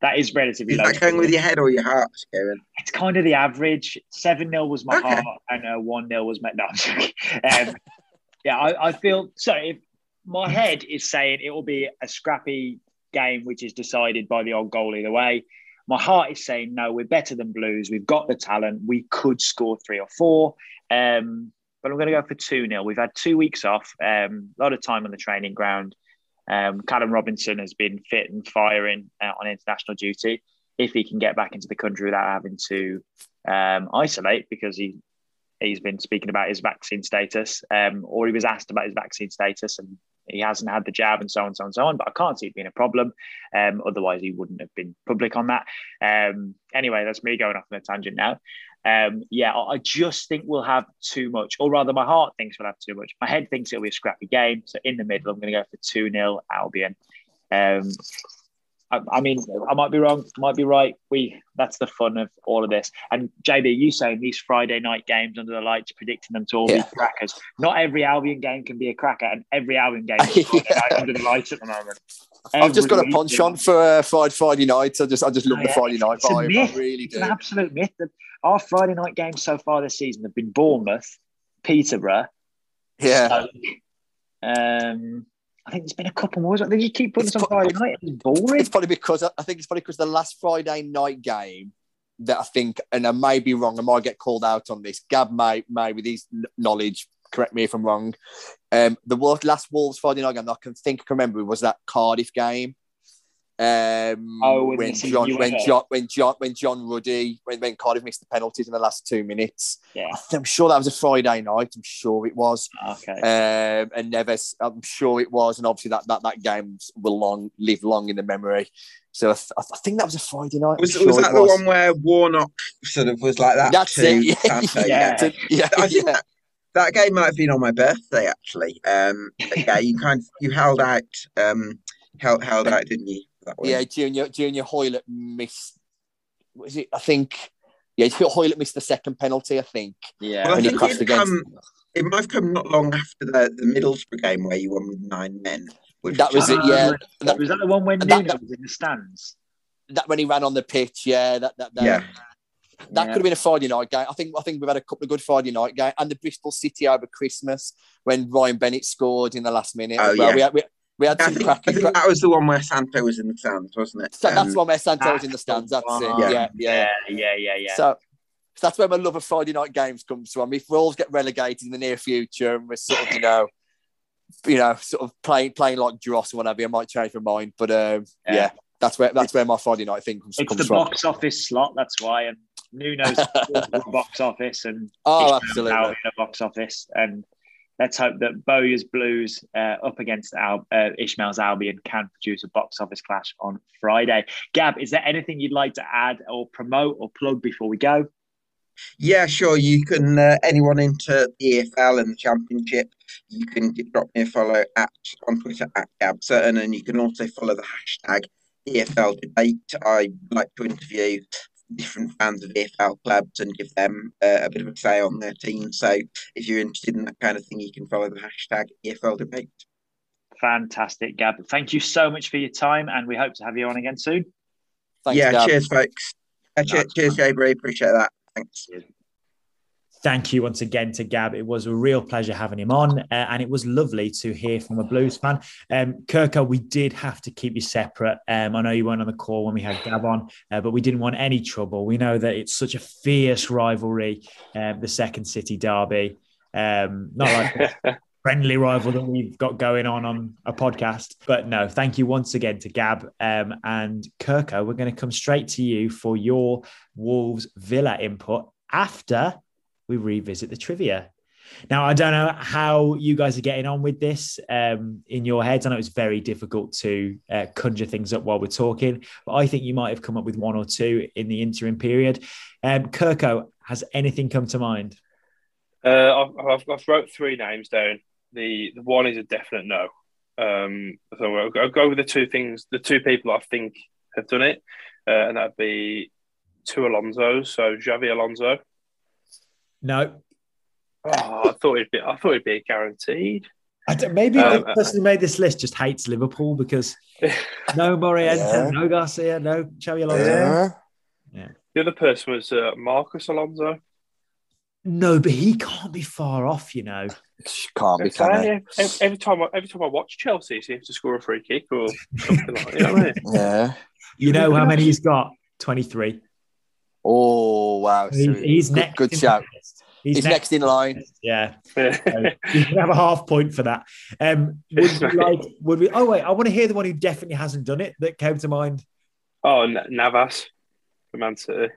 That is relatively is low. that going with your head or your heart, Kieran? It's kind of the average. 7 0 was my okay. heart, and uh, 1 0 was my. No, um, yeah, I, I feel so. If my head is saying it will be a scrappy game, which is decided by the old goal either way. My heart is saying, no, we're better than Blues. We've got the talent. We could score three or four. Um, but I'm going to go for 2 0. We've had two weeks off, um, a lot of time on the training ground. Um, Callum Robinson has been fit and firing uh, on international duty. If he can get back into the country without having to um, isolate, because he he's been speaking about his vaccine status, um, or he was asked about his vaccine status, and he hasn't had the jab and so on, so on, so on. But I can't see it being a problem. Um, otherwise, he wouldn't have been public on that. Um, anyway, that's me going off on a tangent now. Um, yeah, I just think we'll have too much, or rather, my heart thinks we'll have too much. My head thinks it'll be a scrappy game. So in the middle, I'm going to go for 2 0 Albion. Um, I, I, mean, I might be wrong, might be right. We that's the fun of all of this. And JB, you saying these Friday night games under the lights, predicting them to all yeah. be crackers. Not every Albion game can be a cracker, and every Albion game yeah. under the lights at the moment. I've just got a punch on for uh, Friday Friday night. I just I just love oh, the Friday night vibe. I really do. It's an absolute myth. That our Friday night games so far this season have been Bournemouth, Peterborough, yeah. Stoke, um, I think there's been a couple more. They just keep putting it's on Friday night. It's boring. It's probably because I think it's probably because the last Friday night game that I think, and I may be wrong, I might get called out on this. Gab may, may with his knowledge, correct me if I'm wrong. Um, the last Wolves Friday night game I can think I can remember was that Cardiff game um, oh, when John, when John, when John, when John Ruddy, when, when Cardiff missed the penalties in the last two minutes. Yeah, I'm sure that was a Friday night. I'm sure it was. Okay. Um, and Neves, I'm sure it was, and obviously that that that game will long live long in the memory. So I, th- I think that was a Friday night. Was, sure was that the one where Warnock sort of was like that? That's too, it. Yeah, yeah. yeah. I think yeah. That, that game might have been on my birthday actually. Um, yeah, you kind of you held out, um, held held out, didn't you? That way. Yeah, Junior Junior Hoilett missed. Was it? I think. Yeah, Hoilett missed the second penalty. I think. Yeah, well, I think it, come, um, it might have come not long after the, the Middlesbrough game where you won with nine men. That was it. Yeah, um, that, was that the one when that, that, was in the stands. That when he ran on the pitch. Yeah, that that. that yeah. That yeah. could have been a Friday night game. I think I think we've had a couple of good Friday night games, and the Bristol City over Christmas when Ryan Bennett scored in the last minute. Oh, well. yeah. we, had, we, we had some I think, cracking. I think that was the one where Santo was in the stands, wasn't it? So um, that's the one where Santo was in the stands. That's it. Yeah, yeah, yeah, yeah, yeah. yeah. So, so that's where my love of Friday night games comes from. If Wolves get relegated in the near future and we're sort of, you know, you know, sort of playing playing like Dross or whatever, I might change my mind. But um, yeah. yeah. that's where that's where my Friday night thing comes, from. it's comes the from. box office slot. That's why, and Nuno's box office, and oh, absolutely, in a box office, and let's hope that Bowyer's Blues uh, up against Al- uh, Ismaël's Albion can produce a box office clash on Friday. Gab, is there anything you'd like to add or promote or plug before we go? Yeah, sure. You can uh, anyone into the EFL and the Championship. You can drop me a follow at on Twitter at Gab Sutton, and you can also follow the hashtag EFL debate. I like to interview different fans of EFL clubs and give them uh, a bit of a say on their team. So if you're interested in that kind of thing, you can follow the hashtag EFL debate. Fantastic, Gab. Thank you so much for your time, and we hope to have you on again soon. Thanks, yeah, Gab. cheers, folks. Uh, cheers, cheers, Gabriel. Appreciate that. Thanks. Cheers thank you once again to Gab. It was a real pleasure having him on, uh, and it was lovely to hear from a Blues fan. Um, Kirko, we did have to keep you separate. Um, I know you weren't on the call when we had Gab on, uh, but we didn't want any trouble. We know that it's such a fierce rivalry, um, the Second City derby. Um, not like friendly rival that we've got going on on a podcast. But no, thank you once again to Gab um, and Kirko. We're going to come straight to you for your Wolves Villa input after we revisit the trivia. Now, I don't know how you guys are getting on with this um, in your heads. I know it's very difficult to uh, conjure things up while we're talking, but I think you might have come up with one or two in the interim period. Um, Kirko, has anything come to mind? Uh, I've, I've, wrote three names down. The, the one is a definite no. Um, so I'll, I'll, go with the two things, the two people I think have done it, uh, and that'd be two Alonsos. So Xabi Alonso no. Oh, I thought it'd be. I thought it'd be guaranteed. maybe um, the person who made this list just hates Liverpool because no Morientes, yeah. no Garcia, no Xabi Alonso. Yeah. yeah. The other person was uh, Marcos Alonso. No, but he can't be far off, you know. Can't be. Can every, every, time, I, every time I watch Chelsea, he seems to score a free kick or something like that. You know I mean? Yeah. You know how many he's got? Twenty-three. Oh wow! He's, he's good, next. Good shout. He's, he's next, next, in line. Yeah, so you can have a half point for that. Um, would we like? Would we? Oh wait, I want to hear the one who definitely hasn't done it that came to mind. Oh, Navas from Man City.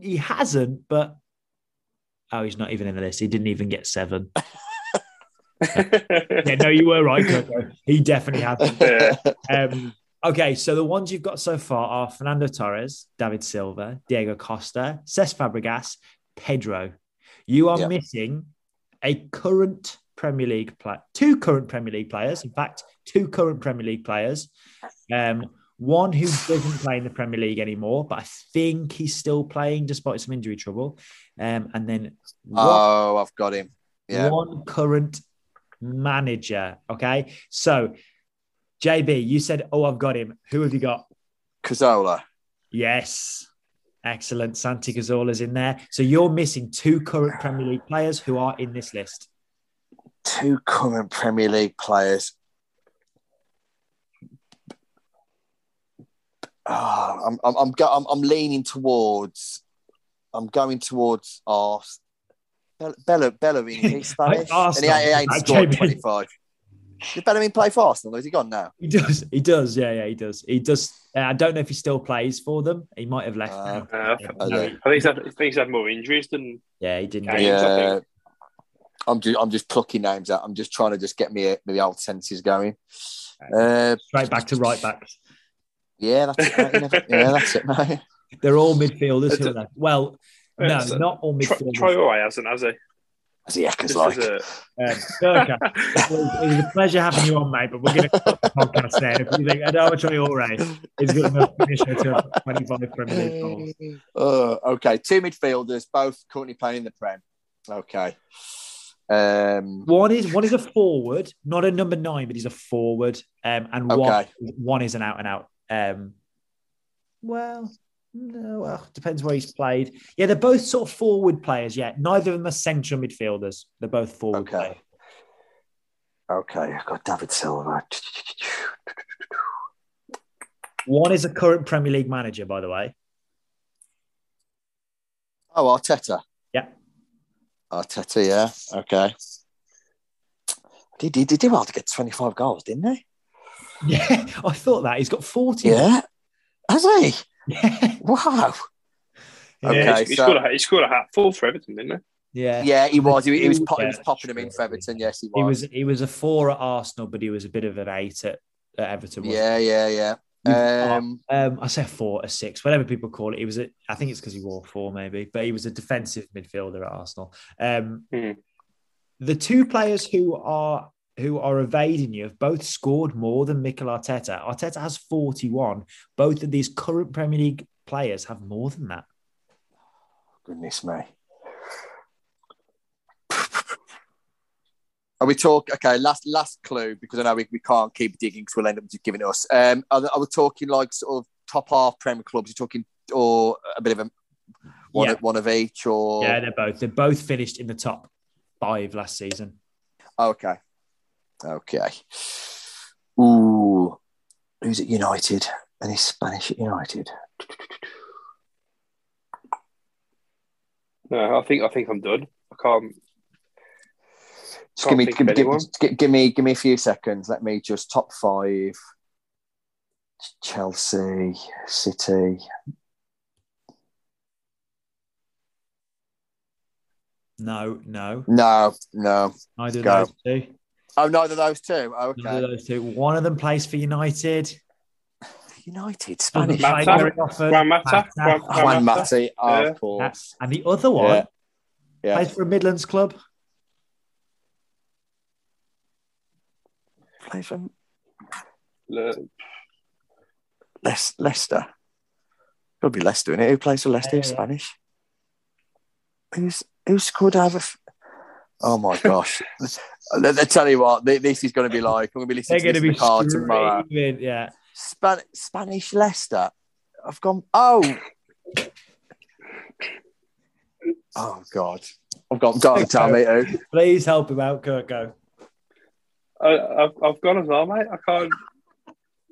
He hasn't, but oh, he's not even in the list. He didn't even get seven. yeah, no, you were right, Coco. He definitely hasn't. Yeah. Um, Okay, so the ones you've got so far are Fernando Torres, David Silva, Diego Costa, Cesc Fabregas, Pedro. You are missing a current Premier League player, two current Premier League players, in fact, two current Premier League players. Um, one who doesn't play in the Premier League anymore, but I think he's still playing despite some injury trouble. Um, and then one, oh, I've got him. Yeah. One current manager. Okay. So, JB, you said, Oh, I've got him. Who have you got? Cazorla. Yes. Excellent. Santi Cazorla's in there. So you're missing two current Premier League players who are in this list. Two current Premier League players. Oh, I'm, I'm, I'm, I'm, I'm leaning towards. I'm going towards Arsenal. Bella, Bellerin, he's Spanish, and he, he ain't scored 25. Did Bellerin play for Arsenal? Is he gone now? He does. He does. Yeah, yeah, he does. He does. Uh, I don't know if he still plays for them. He might have left uh, now. Uh, I, I, think he's had, I think he's had more injuries than. Yeah, he didn't. Games, yeah. I'm just, I'm just plucking names out. I'm just trying to just get me, me the old senses going. Uh, Straight back to right back. Yeah, that's it. yeah, that's it, mate. They're all midfielders. Who are well, no, not all midfielders. Troy hasn't, has he? As the Eckers like. A... Um, it, was, a pleasure having you on, mate. But we're going to cut the podcast there. If you think Adama Traore is good enough finisher to 25 Premier League goals. Uh, okay, two midfielders, both currently playing in the Prem. Okay. Um, one is one is a forward, not a number nine, but he's a forward. Um, and okay. one one is an out and out. Um, well, no, well, depends where he's played. Yeah, they're both sort of forward players. Yeah, neither of them are central midfielders. They're both forward. Okay. Players. Okay, I've got David Silva. One is a current Premier League manager, by the way. Oh, Arteta. Yeah. Arteta, yeah. Okay. Did he did, did well to get 25 goals, didn't he? Yeah, I thought that. He's got 40. Yeah. Has he? wow. Yeah, okay, he, so, scored a, he scored a hat full for Everton, didn't he? Yeah, yeah, he was. He, he was, he was popping him in for Everton. Yes, he was. He was. He was a four at Arsenal, but he was a bit of an eight at, at Everton. Yeah, yeah, yeah. Um, um, I say four, a six, whatever people call it. He was. A, I think it's because he wore four, maybe, but he was a defensive midfielder at Arsenal. Um, hmm. The two players who are who are evading you have both scored more than Mikel Arteta. Arteta has 41. Both of these current Premier League players have more than that. Goodness me. Are we talking? Okay, last last clue because I know we, we can't keep digging because we'll end up just giving us. Um, are, are we talking like sort of top half Premier clubs? You're talking or a bit of a one, yeah. of, one of each, or yeah, they're both they're both finished in the top five last season. Okay, Okay. Ooh, who's at United? Any Spanish at United? No, I think I think I'm done. I can't. Just give me give, give, give, me give me a few seconds. Let me just top five. Chelsea, City. No, no, no, no. Neither Go. Those two. Oh, neither of those two. Oh, okay. Neither of those two. One of them plays for United. United, Spanish. Juan Mata. Juan Mata, oh, of course. And the other one yeah. Yeah. plays for a Midlands club. Plays for Le- Leicester. It'll be Leicester, isn't it? Who plays for Leicester? Yeah, Spanish. Who's who's could have a? F- oh my gosh! I tell you what, this is going to be like. I'm going to be listening They're to this in the car tomorrow. Yeah. Span- Spanish Leicester. I've gone. Oh. oh God. I've got. Don't tell me who. Please help him out, Kurt. Go. I, have I've gone as well, mate. I can't.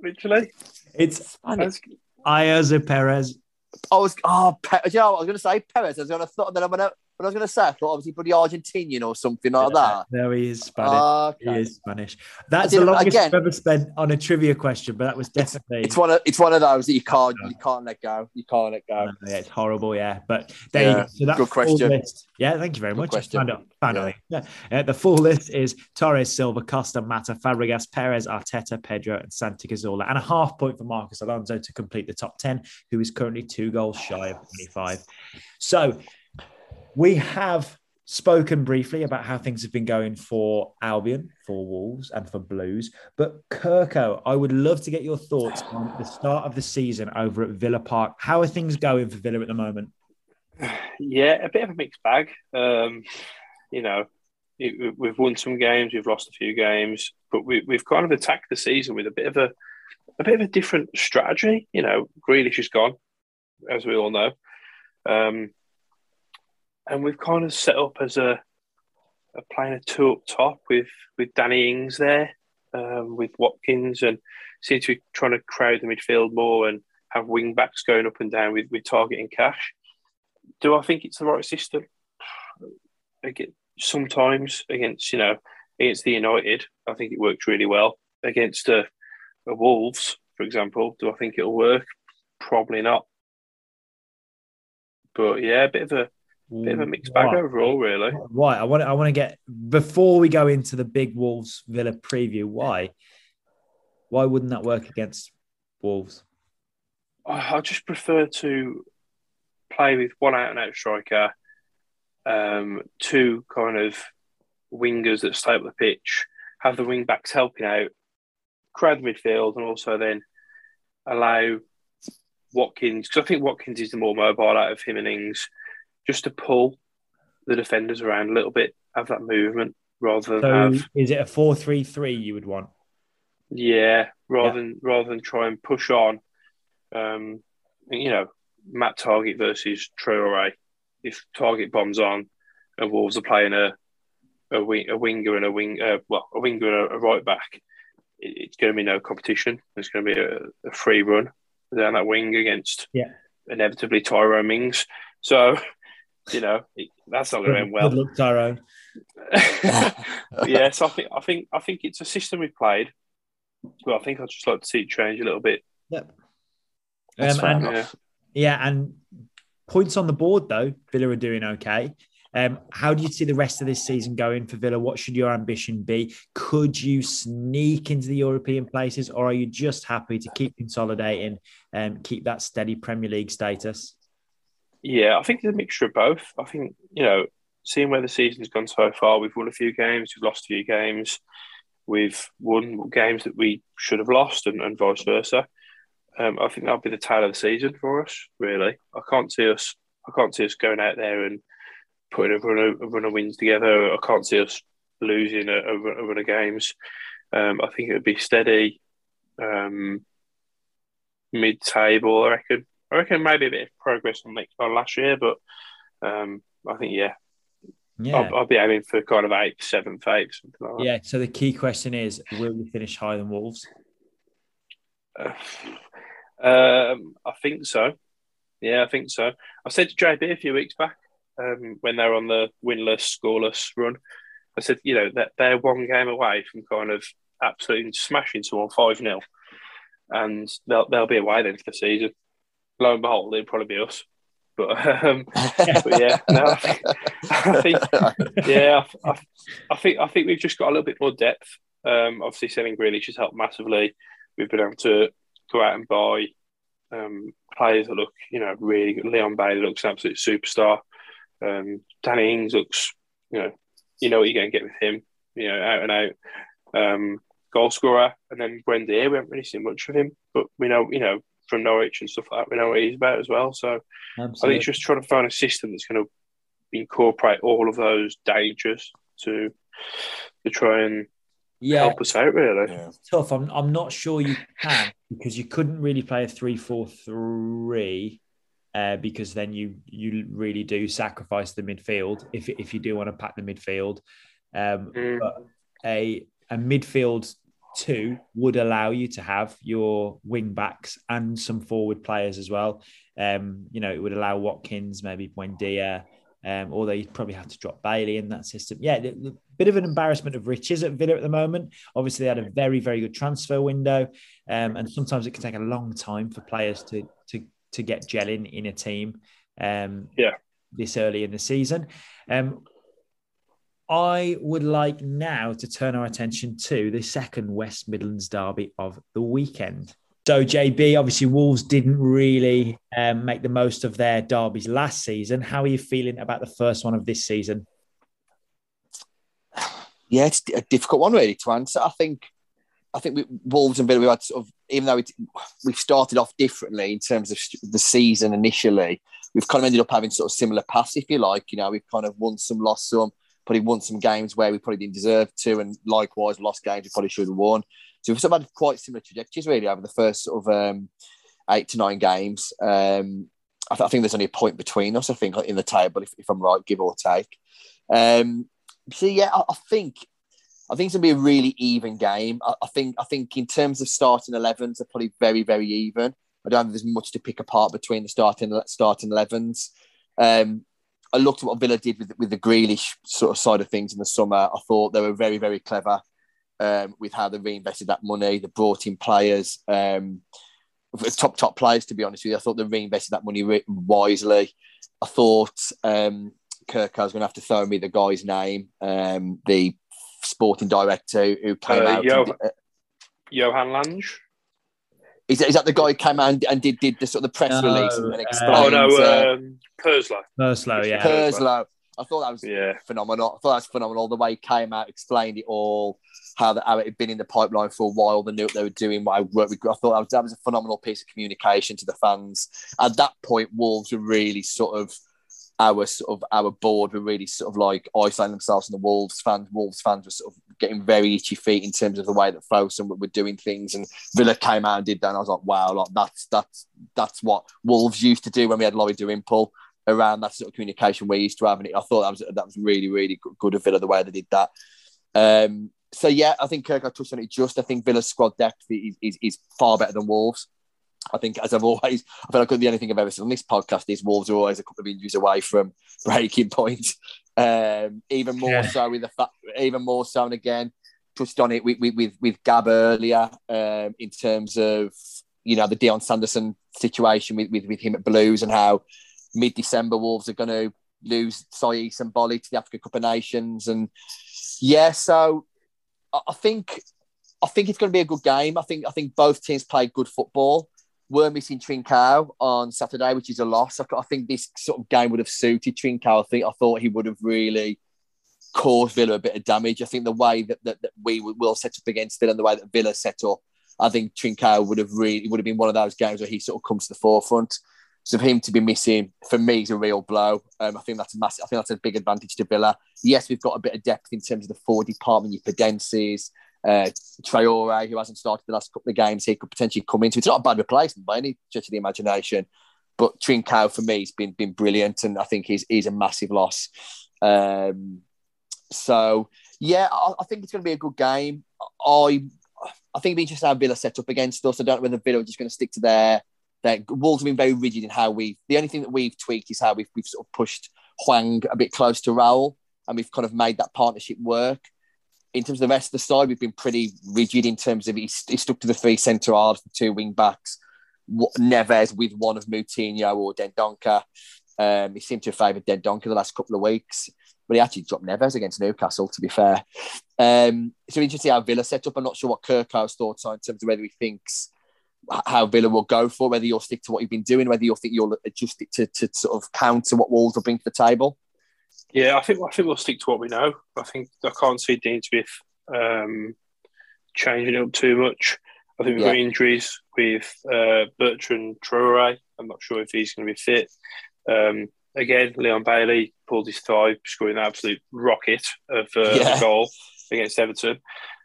Literally. It's Spanish. Ayoze Perez. I was. Oh, Pe- yeah. I was going to say Perez. I was going to thought that I'm going to but I was going to say, I thought obviously the Argentinian or something like that. No, he is Spanish. okay. He is Spanish. That's the longest again, I've ever spent on a trivia question, but that was definitely. It's, it's, one of it's one of those that you can't you can't let go. You can't let go. yeah, it's horrible. Yeah, but there yeah. you go. So that's good question. List. Yeah, thank you very good much. Question. Found Found yeah. yeah. Uh, the full list is Torres, Silva, Costa, Mata, Fabregas, Perez, Arteta, Pedro, and Santi Cazorla, and a half point for Marcos Alonso to complete the top ten, who is currently two goals shy of twenty-five. So we have spoken briefly about how things have been going for Albion, for Wolves, and for Blues. But Kirko, I would love to get your thoughts on the start of the season over at Villa Park. How are things going for Villa at the moment? Yeah, a bit of a mixed bag. Um, you know, it, we've won some games, we've lost a few games, but we, have kind of attacked the season with a bit of a a bit of a different strategy. You know, Grealish is gone, as we all know. Um, and we've kind of set up as a, a playing a two up top with with Danny Ings there, um, with Watkins, and to be trying to crowd the midfield more and have wing backs going up and down with with targeting cash. Do I think it's the right system? Sometimes against you know against the United, I think it works really well. Against a, a Wolves, for example, do I think it'll work? Probably not. But yeah, a bit of a bit of a mixed bag right. overall, really. Right. I want I want to get before we go into the big Wolves Villa preview. Why? Why wouldn't that work against Wolves? I just prefer to play with one out and out striker, um, two kind of wingers that stay up the pitch, have the wing backs helping out, crowd the midfield, and also then allow Watkins because I think Watkins is the more mobile out of him and Ings just to pull the defenders around a little bit, have that movement rather than so have. Is it a four-three-three you would want? Yeah, rather yeah. than rather than try and push on. Um, you know, Matt Targett versus Traore. If Targett bombs on, and Wolves are playing a a, wing, a winger and a wing, uh, well, a winger and a, a right back, it, it's going to be no competition. It's going to be a, a free run down that wing against yeah. inevitably Tyrone Mings. So you know, that's not going to end well. Good luck, Tyrone. yeah, so I think I think I think it's a system we've played. Well, I think I'd just like to see it change a little bit. Yep. Um, and, yeah. yeah, and points on the board though, Villa are doing okay. Um, how do you see the rest of this season going for Villa? What should your ambition be? Could you sneak into the European places, or are you just happy to keep consolidating and keep that steady Premier League status? Yeah, I think it's a mixture of both. I think, you know, seeing where the season's gone so far, we've won a few games, we've lost a few games, we've won games that we should have lost, and, and vice versa. Um, I think that'll be the tale of the season for us. Really, I can't see us. I can't see us going out there and putting a run of, a run of wins together. I can't see us losing a, a, run, of games. Um, I think it would be steady, um, mid-table. I reckon. I reckon maybe a bit of progress on next on last year, but um, I think yeah, yeah, I'll, I'll, be aiming for kind of eighth, seventh, eighth, something like that. Yeah. So the key question is, will we finish higher than Wolves? Uh, um, I think so. Yeah, I think so. I said to JB a few weeks back um, when they were on the winless, scoreless run. I said, you know, that they're one game away from kind of absolutely smashing someone five 0 and they'll they'll be away then for the season lo and behold, it'd probably be us. But, um, but yeah, no, I think, I think yeah, I, I, think I think we've just got a little bit more depth. Um, obviously, selling Grealish has helped massively. We've been able to go out and buy um, players that look, you know, really good. Leon Bailey looks an absolute superstar. Um, Danny Ings looks, you know, you know what you're going to get with him, you know, out and out. Um, goal scorer, and then Buendia, we haven't really seen much of him, but we know, you know, from Norwich and stuff like that. We know what he's about as well. So Absolutely. I think it's just trying to find a system that's going to incorporate all of those dangers to to try and yeah. help us out. Really, yeah. tough. I'm I'm not sure you can because you couldn't really play a three four three. Uh, because then you you really do sacrifice the midfield if if you do want to pack the midfield. Um, mm. But a a midfield two would allow you to have your wing backs and some forward players as well. Um, you know, it would allow Watkins, maybe Buendia, um, although you'd probably have to drop Bailey in that system. Yeah, a bit of an embarrassment of riches at Villa at the moment. Obviously, they had a very, very good transfer window, um, and sometimes it can take a long time for players to to to get gelling in a team. Um, yeah, this early in the season. Um, I would like now to turn our attention to the second West Midlands derby of the weekend. So, JB, obviously, Wolves didn't really um, make the most of their derbies last season. How are you feeling about the first one of this season? yeah, it's a difficult one really to answer. I think I think we, Wolves and Villa, we had sort of, even though we've started off differently in terms of the season initially, we've kind of ended up having sort of similar paths, if you like. You know, we've kind of won some, lost some, probably won some games where we probably didn't deserve to, and likewise lost games we probably should have won. So we've sort of had quite similar trajectories really over the first sort of um, eight to nine games. Um, I, th- I, think there's only a point between us, I think, in the table, if, if I'm right, give or take. Um, so yeah, I, I think I think it's gonna be a really even game. I, I, think I think in terms of starting 11s, they're probably very very even. I don't think there's much to pick apart between the starting starting 11s. Um, I looked at what Villa did with with the Grealish sort of side of things in the summer. I thought they were very very clever um, with how they reinvested that money. They brought in players, um, top top players. To be honest with you, I thought they reinvested that money wisely. I thought um, Kirk, I was going to have to throw me the guy's name, um, the sporting director who came uh, out. Yo- did, uh, Johan Lange. Is that, is that the guy who came out and, and did, did the sort of the press no, release and, and explained? Uh, oh no, uh, um, Purslow. Purslow, yeah. Purslow. I thought that was yeah. phenomenal. I thought that was phenomenal. The way he came out, explained it all, how, the, how it had been in the pipeline for a while, they knew what they were doing. what I, worked with, I thought that was, that was a phenomenal piece of communication to the fans. At that point, Wolves were really sort of our sort of our board were really sort of like isolating themselves and the Wolves fans. Wolves fans were sort of getting very itchy feet in terms of the way that Fosun were, were doing things. And Villa came out and did that. And I was like, wow, like that's that's that's what Wolves used to do when we had Laurie Dalrymple around that sort of communication we used to have. And I thought that was that was really really good of Villa the way they did that. Um, so yeah, I think Kirk I touched on it just. I think Villa's squad depth is, is, is far better than Wolves. I think, as I've always, I feel like the only thing I've ever said on this podcast is Wolves are always a couple of injuries away from breaking point. Um, even more yeah. so with the fact, even more so, and again, touched on it with with with Gab earlier um, in terms of you know the Dion Sanderson situation with, with with him at Blues and how mid December Wolves are going to lose Saïss and Boly to the Africa Cup of Nations, and yeah, so I think I think it's going to be a good game. I think I think both teams play good football were missing Trincao on Saturday, which is a loss. I, I, think this sort of game would have suited Trincao. I think I thought he would have really caused Villa a bit of damage. I think the way that, that, that we will set up against Villa and the way that Villa set up, I think Trincao would have really would have been one of those games where he sort of comes to the forefront. So for him to be missing for me is a real blow. Um, I think that's a massive. I think that's a big advantage to Villa. Yes, we've got a bit of depth in terms of the forward department. Your Podences, uh, Traore, who hasn't started the last couple of games, he could potentially come into. It's not a bad replacement by any stretch of the imagination, but Trincao for me has been been brilliant, and I think he's he's a massive loss. Um, so yeah, I, I think it's going to be a good game. I I think it'd be interesting how Villa set up against us. I don't know whether Villa are just going to stick to their their Wolves have been very rigid in how we. The only thing that we've tweaked is how we've we've sort of pushed Hwang a bit close to Raul, and we've kind of made that partnership work in terms of the rest of the side, we've been pretty rigid in terms of he, he stuck to the three centre halves, the two wing backs, Neves with one of Moutinho or Dendoncker. Um, he seemed to have favoured Dendoncker the last couple of weeks, but he actually dropped Neves against Newcastle, to be fair. Um, so see how Villa set up. I'm not sure what Kirkhouse thoughts are in terms of whether he thinks how Villa will go for, whether you'll stick to what you've been doing, whether you'll think you'll adjust it to, to sort of counter what Wolves will bring to the table. Yeah, I think I think we'll stick to what we know. I think I can't see Dean Smith um, changing up too much. I think we've yeah. got injuries with uh, Bertrand Traore. I'm not sure if he's going to be fit. Um, again, Leon Bailey pulled his thigh, scoring an absolute rocket of uh, yeah. a goal against Everton.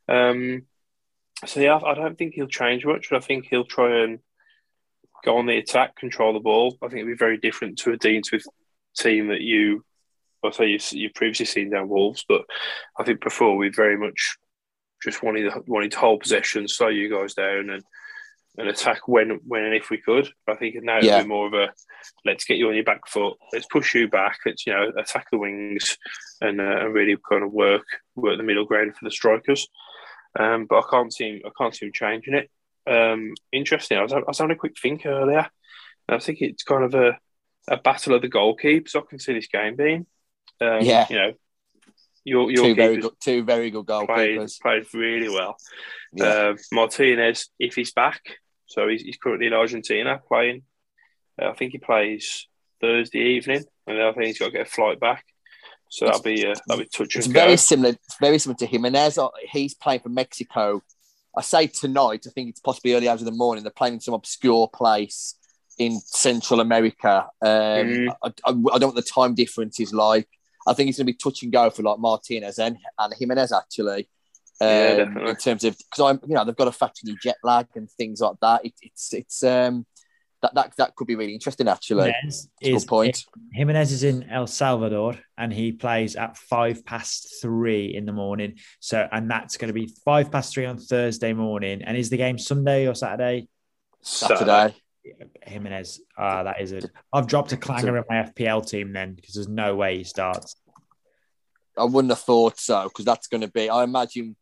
Um, so yeah, I don't think he'll change much, but I think he'll try and go on the attack, control the ball. I think it'll be very different to a Dean Smith team that you I say you've, you've previously seen down Wolves, but I think before we very much just wanted wanted to hold possession, slow you guys down, and and attack when when and if we could. I think now yeah. it'll be more of a let's get you on your back foot, let's push you back, let's you know attack the wings, and, uh, and really kind of work work the middle ground for the strikers. Um, but I can't see I can't see him changing it. Um, interesting. I was, I was having a quick think earlier. I think it's kind of a, a battle of the goalkeepers. I can see this game being. Um, yeah, you know, your your two very good, two very good goalkeepers played, played really well. Yeah. Uh, Martinez, if he's back, so he's, he's currently in Argentina playing. Uh, I think he plays Thursday evening, and I think he's got to get a flight back. So that'll be uh, that'll be touch It's very go. similar. It's very similar to Jimenez. Uh, He's playing for Mexico. I say tonight. I think it's possibly early hours of the morning. They're playing in some obscure place in Central America. Um, Mm. I, I, I don't know what the time difference is like. I think it's going to be touch and go for like Martinez and, and Jimenez actually. Um, Yeah, definitely. in terms of because I'm, you know, they've got to factor in jet lag and things like that. It, it's it's um that that that could be really interesting actually. Jimenez is good point. Jimenez is in El Salvador and he plays at five past three in the morning. So, and that's going to be five past three on Thursday morning. And is the game Sunday or Saturday? Saturday. Jimenez. Ah, that is it. I've dropped a clanger in my FPL team then because there's no way he starts. I wouldn't have thought so because that's going to be. I imagine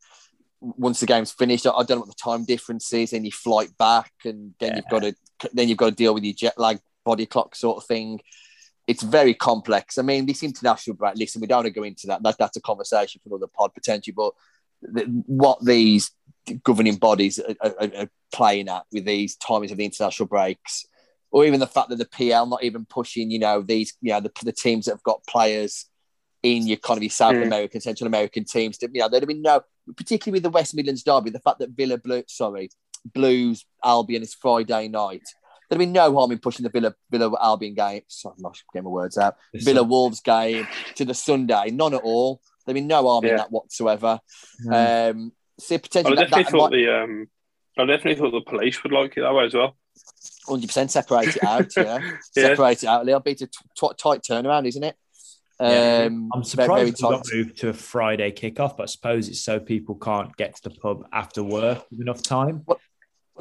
once the game's finished, I I don't know what the time difference is, and you flight back, and then you've got to then you've got to deal with your jet lag, body clock sort of thing. It's very complex. I mean, this international break. Listen, we don't want to go into that. that that's a conversation for another pod potentially. But what these governing bodies are, are, are playing at with these timings of the international breaks, or even the fact that the PL not even pushing, you know, these, you know, the, the teams that have got players in your kind of your South Mm. American, Central American teams. To, you know, there'd have been no, particularly with the West Midlands derby, the fact that Villa Blue, sorry, Blues Albion is Friday night. There'd be no harm in pushing the Villa Villa Albion game. Sorry, I'm not getting my words out. Villa Wolves game to the Sunday. None at all. There'd be no harm in that whatsoever. Mm. Um, see I potentially that, definitely that thought might the um, I definitely thought the police would like it that way as well. 100% separate it out. Yeah, Yeah. separate it out a little bit. It's a t- tight turnaround, isn't it? Yeah. Um, I'm very, very surprised we got moved to a Friday kickoff, but I suppose it's so people can't get to the pub after work with enough time. Well,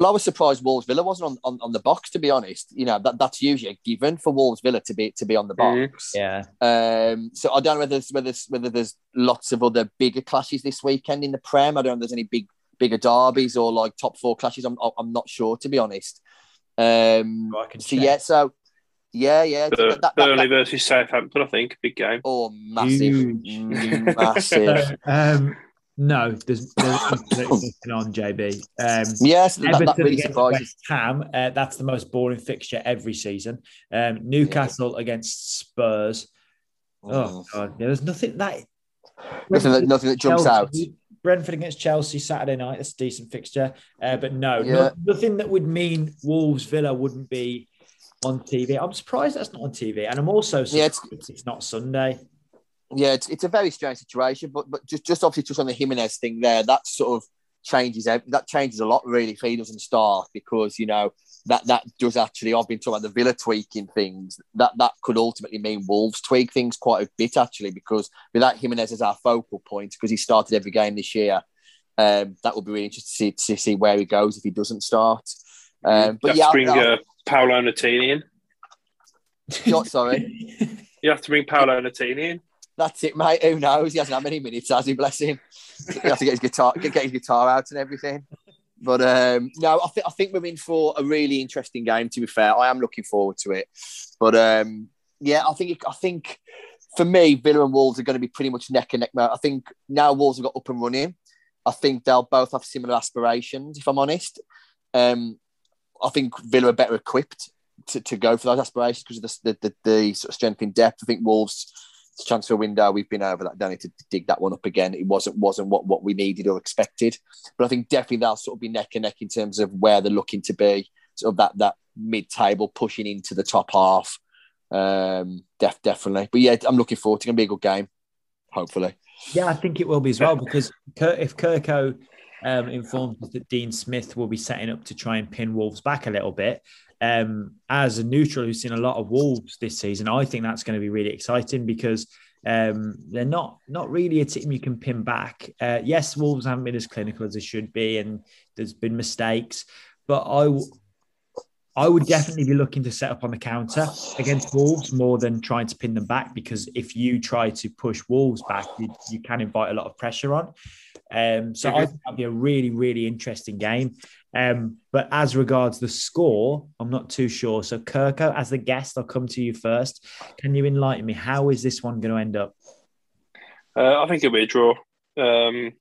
I was surprised Wolves Villa wasn't on, on, on the box. To be honest, you know that that's usually a given for Wolves Villa to be to be on the Mhm. box. Yeah. Um, so I don't know whether there's, whether there's, whether there's lots of other bigger clashes this weekend in the Prem. I don't know if there's any big bigger derbies or like top four clashes. I'm I'm not sure to be honest. Um, I can so check. yeah, so yeah, yeah. Bur- that- that- Burnley that- versus Southampton, I think, big game. oh, massive, Huge. Mm, massive. um, no, there's, there's nothing on JB. Um, Yes, that, that Everton really against. West Ham. Uh, that's the most boring fixture every season. Um, Newcastle against Spurs. Oh Mm. god, there's nothing that Nothing that, nothing that jumps out. Chelsea- Brentford against Chelsea Saturday night. That's a decent fixture. Uh, but no, Yeah. no- nothing that would mean Wolves Villa wouldn't be on TV. I'm surprised that's not on TV, and I'm also Yeah, it's- it's, not Sunday. Yeah, it's, it's a very strange situation, but but just just obviously just on the Jimenez thing there, that sort of changes that changes a lot really if he doesn't start because you know that that does actually I've been talking about the Villa tweaking things that that could ultimately mean Wolves tweak things quite a bit actually because without Jimenez as our focal point because he started every game this year, um, that would be really interesting to see, to see where he goes if he doesn't start. Um, but you yeah, have to bring I- uh, Paolo Nutini in. I- sorry. You have to bring Paolo Nutini in. That's it, mate. Who knows? He hasn't had many minutes, has he? Bless him. He has to get his guitar, get, his guitar out and everything. But um, no, I think I think we're in for a really interesting game. To be fair, I am looking forward to it. But um, yeah, I think I think for me, Villa and Wolves are going to be pretty much neck and neck. I think now Wolves have got up and running. I think they'll both have similar aspirations. If I'm honest, um, I think Villa are better equipped to, to go for those aspirations because of the, the, the, the sort of strength in depth. I think Wolves transfer window. We've been over that don't need to dig that one up again. It wasn't wasn't what what we needed or expected. But i think definitely they'll sort of be neck and neck in terms of where they're looking to be sort of that that mid-table pushing into the top half. Um def, definitely. But yeah i'm looking forward to. It's gonna be a good game hopefully. Yeah, I think it will be as well because if Kirko um, informs us that Dean Smith will be setting up to try and pin Wolves back a little bit, um, as a neutral who's seen a lot of Wolves this season, I think that's going to be really exciting because um, they're not not really a team you can pin back. Uh, yes, Wolves haven't been as clinical as they should be, and there's been mistakes, but I. w- I would definitely be looking to set up on the counter against Wolves more than trying to pin them back because if you try to push Wolves back, you, you can invite a lot of pressure on. Um, so I think that'd be a really, really interesting game. Um, but as regards the score, I'm not too sure. So Kirko, as the guest, I'll come to you first. Can you enlighten me? How is this one going to end up? Uh, I think it'll be a draw. Um,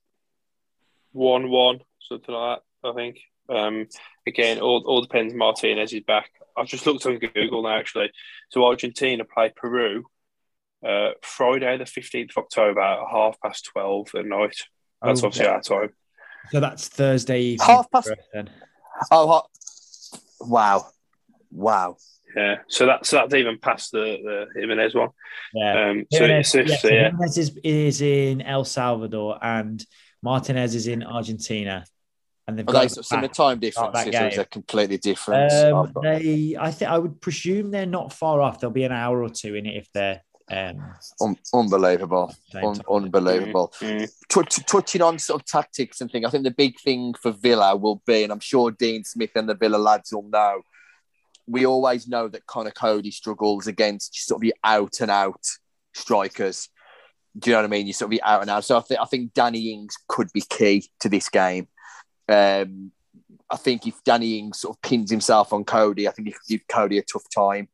one-one, something like that. I think. Um, again, all all depends. Martinez is back. I've just looked on Google now, actually. So Argentina play Peru uh, Friday, the 15th of October, at half past 12 at night. That's oh, obviously our time. So that's Thursday evening. Half past. Then. Oh, wow. Wow. Yeah, so that's so that's even past the the Jimenez one. Yeah, um, so, Jimenez, so, yeah, so, yeah. Jimenez is, is in El Salvador and Martinez is in Argentina and they've got some the time differences are completely different. Um, they, I think, I would presume they're not far off. There'll be an hour or two in it if they're. Um, Un- unbelievable, Un- unbelievable. Mm-hmm. T- touching on sort of tactics and things, I think the big thing for Villa will be, and I'm sure Dean Smith and the Villa lads will know. We always know that Conor Coady struggles against sort of the out and out strikers. Do you know what I mean? You sort of be out and out. So I think I think Danny Ings could be key to this game. Um, I think if Danny Ings sort of pins himself on Coady, I think he could give Coady a tough time.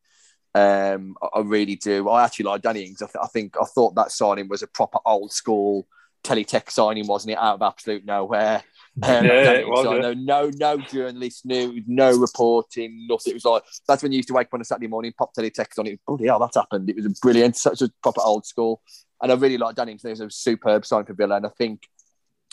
Um, I, I, really do. I actually like Danny Ings. I, th- I, think I thought that signing was a proper old school teletext signing, wasn't it? Out of absolute nowhere. Um, yeah, it was, yeah. no, no journalist knew, no reporting, nothing. It was like that's when you used to wake up on a Saturday morning, pop teletext on it. Bloody hell, that's happened. It was a brilliant, such a proper old school. And I really like Danny. It was a superb sign for Villa, and I think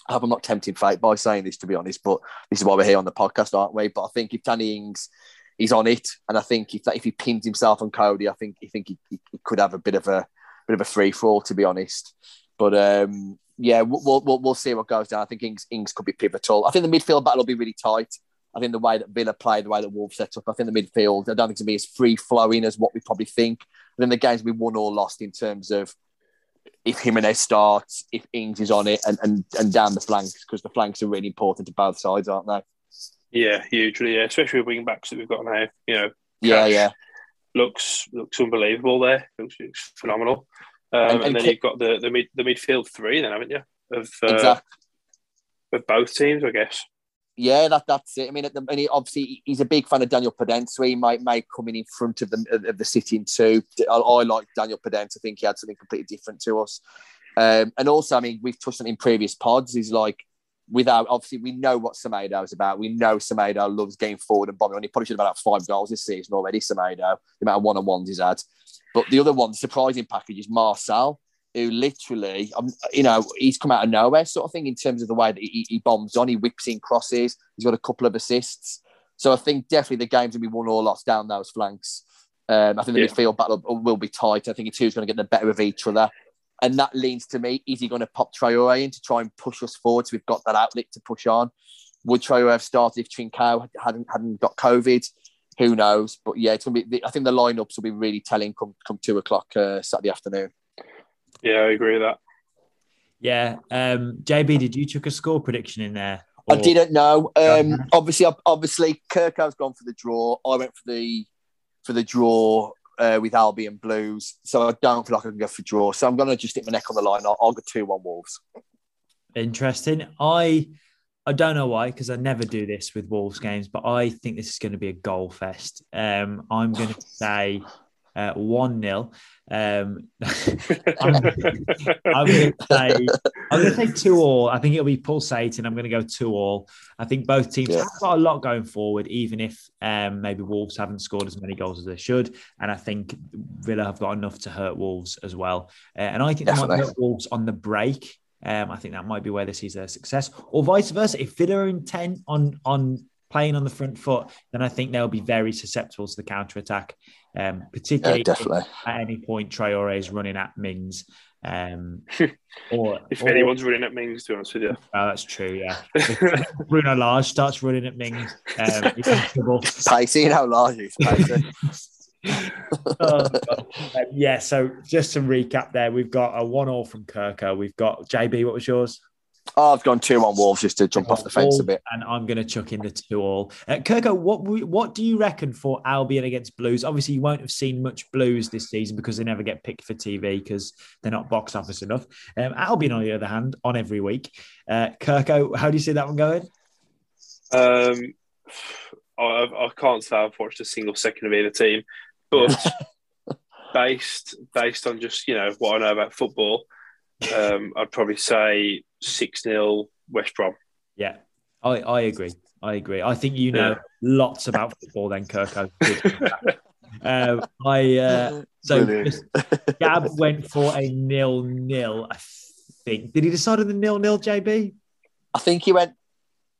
I hope I'm not tempting fate by saying this, to be honest, but this is why we're here on the podcast, aren't we? But I think if Danny Ings is on it, and I think if if he pins himself on Coady, I think I think he, he, could have a bit of a bit of a free fall, to be honest. But um, yeah, we'll, we'll, we'll see what goes down. I think Ings, Ings could be pivotal. I think the midfield battle will be really tight. I think the way that Villa play, the way that Wolves set up, I think the midfield, I don't think to be as free flowing as what we probably think. I think the games we won or lost in terms of if Jimenez starts, if Ings is on it, and, and, and down the flanks, because the flanks are really important to both sides, aren't they? Yeah, hugely. Yeah, especially with wing backs that we've got now. You know, yeah, yeah, looks looks unbelievable there. Looks, looks phenomenal. Um, and, and, and, then you've got the the, mid, the midfield three, then haven't you? Of uh, exactly. of both teams, I guess. Yeah, that, that's it. I mean, the, and he, obviously he's a big fan of Daniel Podence, so he might might come in in front of the of the sitting too. I, I like Daniel Podence. I think he had something completely different to us. Um, and also, I mean, we've touched on in previous pods. He's like, without obviously, we know what Semedo is about. We know Semedo loves getting forward and bombing. And he probably should have had five goals this season already. Semedo, the amount of one on ones he's had. But the other one, the surprising package is Marçal who literally, um, you know, he's come out of nowhere, sort of thing, in terms of the way that he, he bombs on. He whips in crosses. He's got a couple of assists. So I think definitely the games going to be won or lost down those flanks. Um, I think the yeah. midfield battle will be tight. I think it's who's going to get the better of each other. And that leans to me, is he going to pop Traore in to try and push us forward so we've got that outlet to push on? Would Traore have started if Trincao hadn't, hadn't got COVID? Who knows? But yeah, it's going to be, I think the lineups will be really telling come, come two o'clock uh, Saturday afternoon. Yeah, I agree with that. Yeah. Um, JB, did you chuck a score prediction in there? Or... I didn't know. Um, obviously, obviously, Kirko's gone for the draw. I went for the for the draw uh, with Albion Blues, so I don't feel like I can go for draw. So I'm going to just stick my neck on the line. I'll, I'll go two one Wolves. Interesting. I I don't know why because I never do this with Wolves games, but I think this is going to be a goal fest. Um, I'm going to say uh, one 0 um, I'm, I'm going to say I'm going to say two all. I think it'll be pulsating. I'm going to go two all. I think both teams yeah. have got a lot going forward, even if um, maybe Wolves haven't scored as many goals as they should. And I think Villa have got enough to hurt Wolves as well. Uh, and I think Definitely. they might hurt Wolves on the break. Um, I think that might be where they see their success, or vice versa. If Villa are intent on on playing on the front foot, then I think they'll be very susceptible to the counter attack um, particularly yeah, definitely. at any point Traore is running at Mings. Um, or if or, anyone's running at Mings, to be honest with you, oh, that's true. Yeah, Bruno Lage starts running at Mings. Um, Pacey, you know, Lage is oh, um, yeah, so just to recap there, we've got a one all from Kirko. We've got JB. What was yours? Oh, I've gone two on Wolves just to jump off the fence a bit. And I'm going to chuck in the two all. Uh, Kirko, what what do you reckon for Albion against Blues? Obviously, you won't have seen much Blues this season because they never get picked for TV because they're not box office enough. Um, Albion, on the other hand, on every week. Uh, Kirko, how do you see that one going? Um, I, I can't say I've watched a single second of either team, but based based on just you know what I know about football, um, I'd probably say 6 0 West Brom. Yeah, I, I agree. I agree. I think you know yeah. lots about football then, Kirko. uh, I uh, So Gab went for a nil nil. I think. Did he decide on the nil nil, JB? I think he went.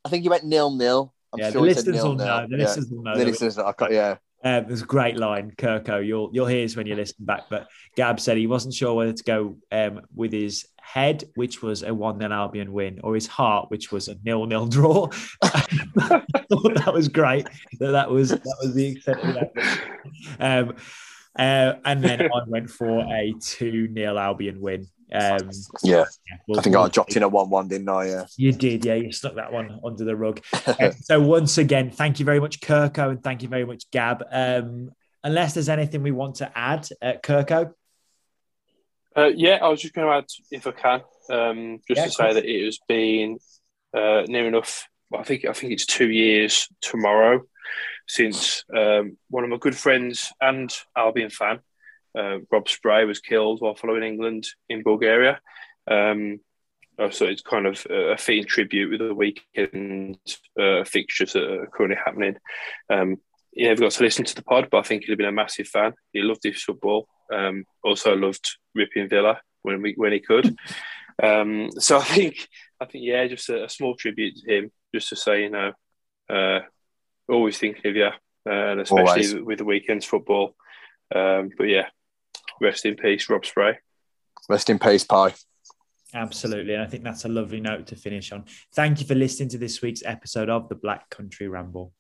I think he went nil nil. I'm yeah, sure the listeners nil will know. nil. The Yeah. listeners will know. The listeners, I can't, yeah. Um, there's a great line, Kirko. You'll you'll hear this when you listen back. But Gab said he wasn't sure whether to go um, with his head, which was a one 0 Albion win, or his heart, which was a nil nil draw. I thought that was great. That that was that was the extent of that. Um, uh, and then I went for a two 0 Albion win. Um, Yeah. yeah, we'll- I think I we'll- dropped in a one-one, didn't I? Yeah. you did, yeah. You stuck that one under the rug. Uh, so once again, thank you very much, Kirko, and thank you very much, Gab. Um, unless there's anything we want to add, uh, Kirko. Uh, yeah, I was just going to add, if I can, um, just Yeah, to say that it has been uh, near enough. I think I think it's two years tomorrow since um, one of my good friends and Albion fan, uh, Rob Spray, was killed while following England in Bulgaria. Um, uh, so it's kind of a fitting tribute with the weekend uh, fixtures that are currently happening. Um, he never got to listen to the pod, but I think he'd have been a massive fan. He loved his football. Um, also loved ripping Villa when we, when he could. Um, so I think I think yeah, just a, a small tribute to him, just to say you know, uh, always thinking of you, uh, and especially Always. with the weekend's football. Um, but yeah, rest in peace, Rob Spray. Rest in peace, Pie. Absolutely. And I think that's a lovely note to finish on. Thank you for listening to this week's episode of the Black Country Ramble.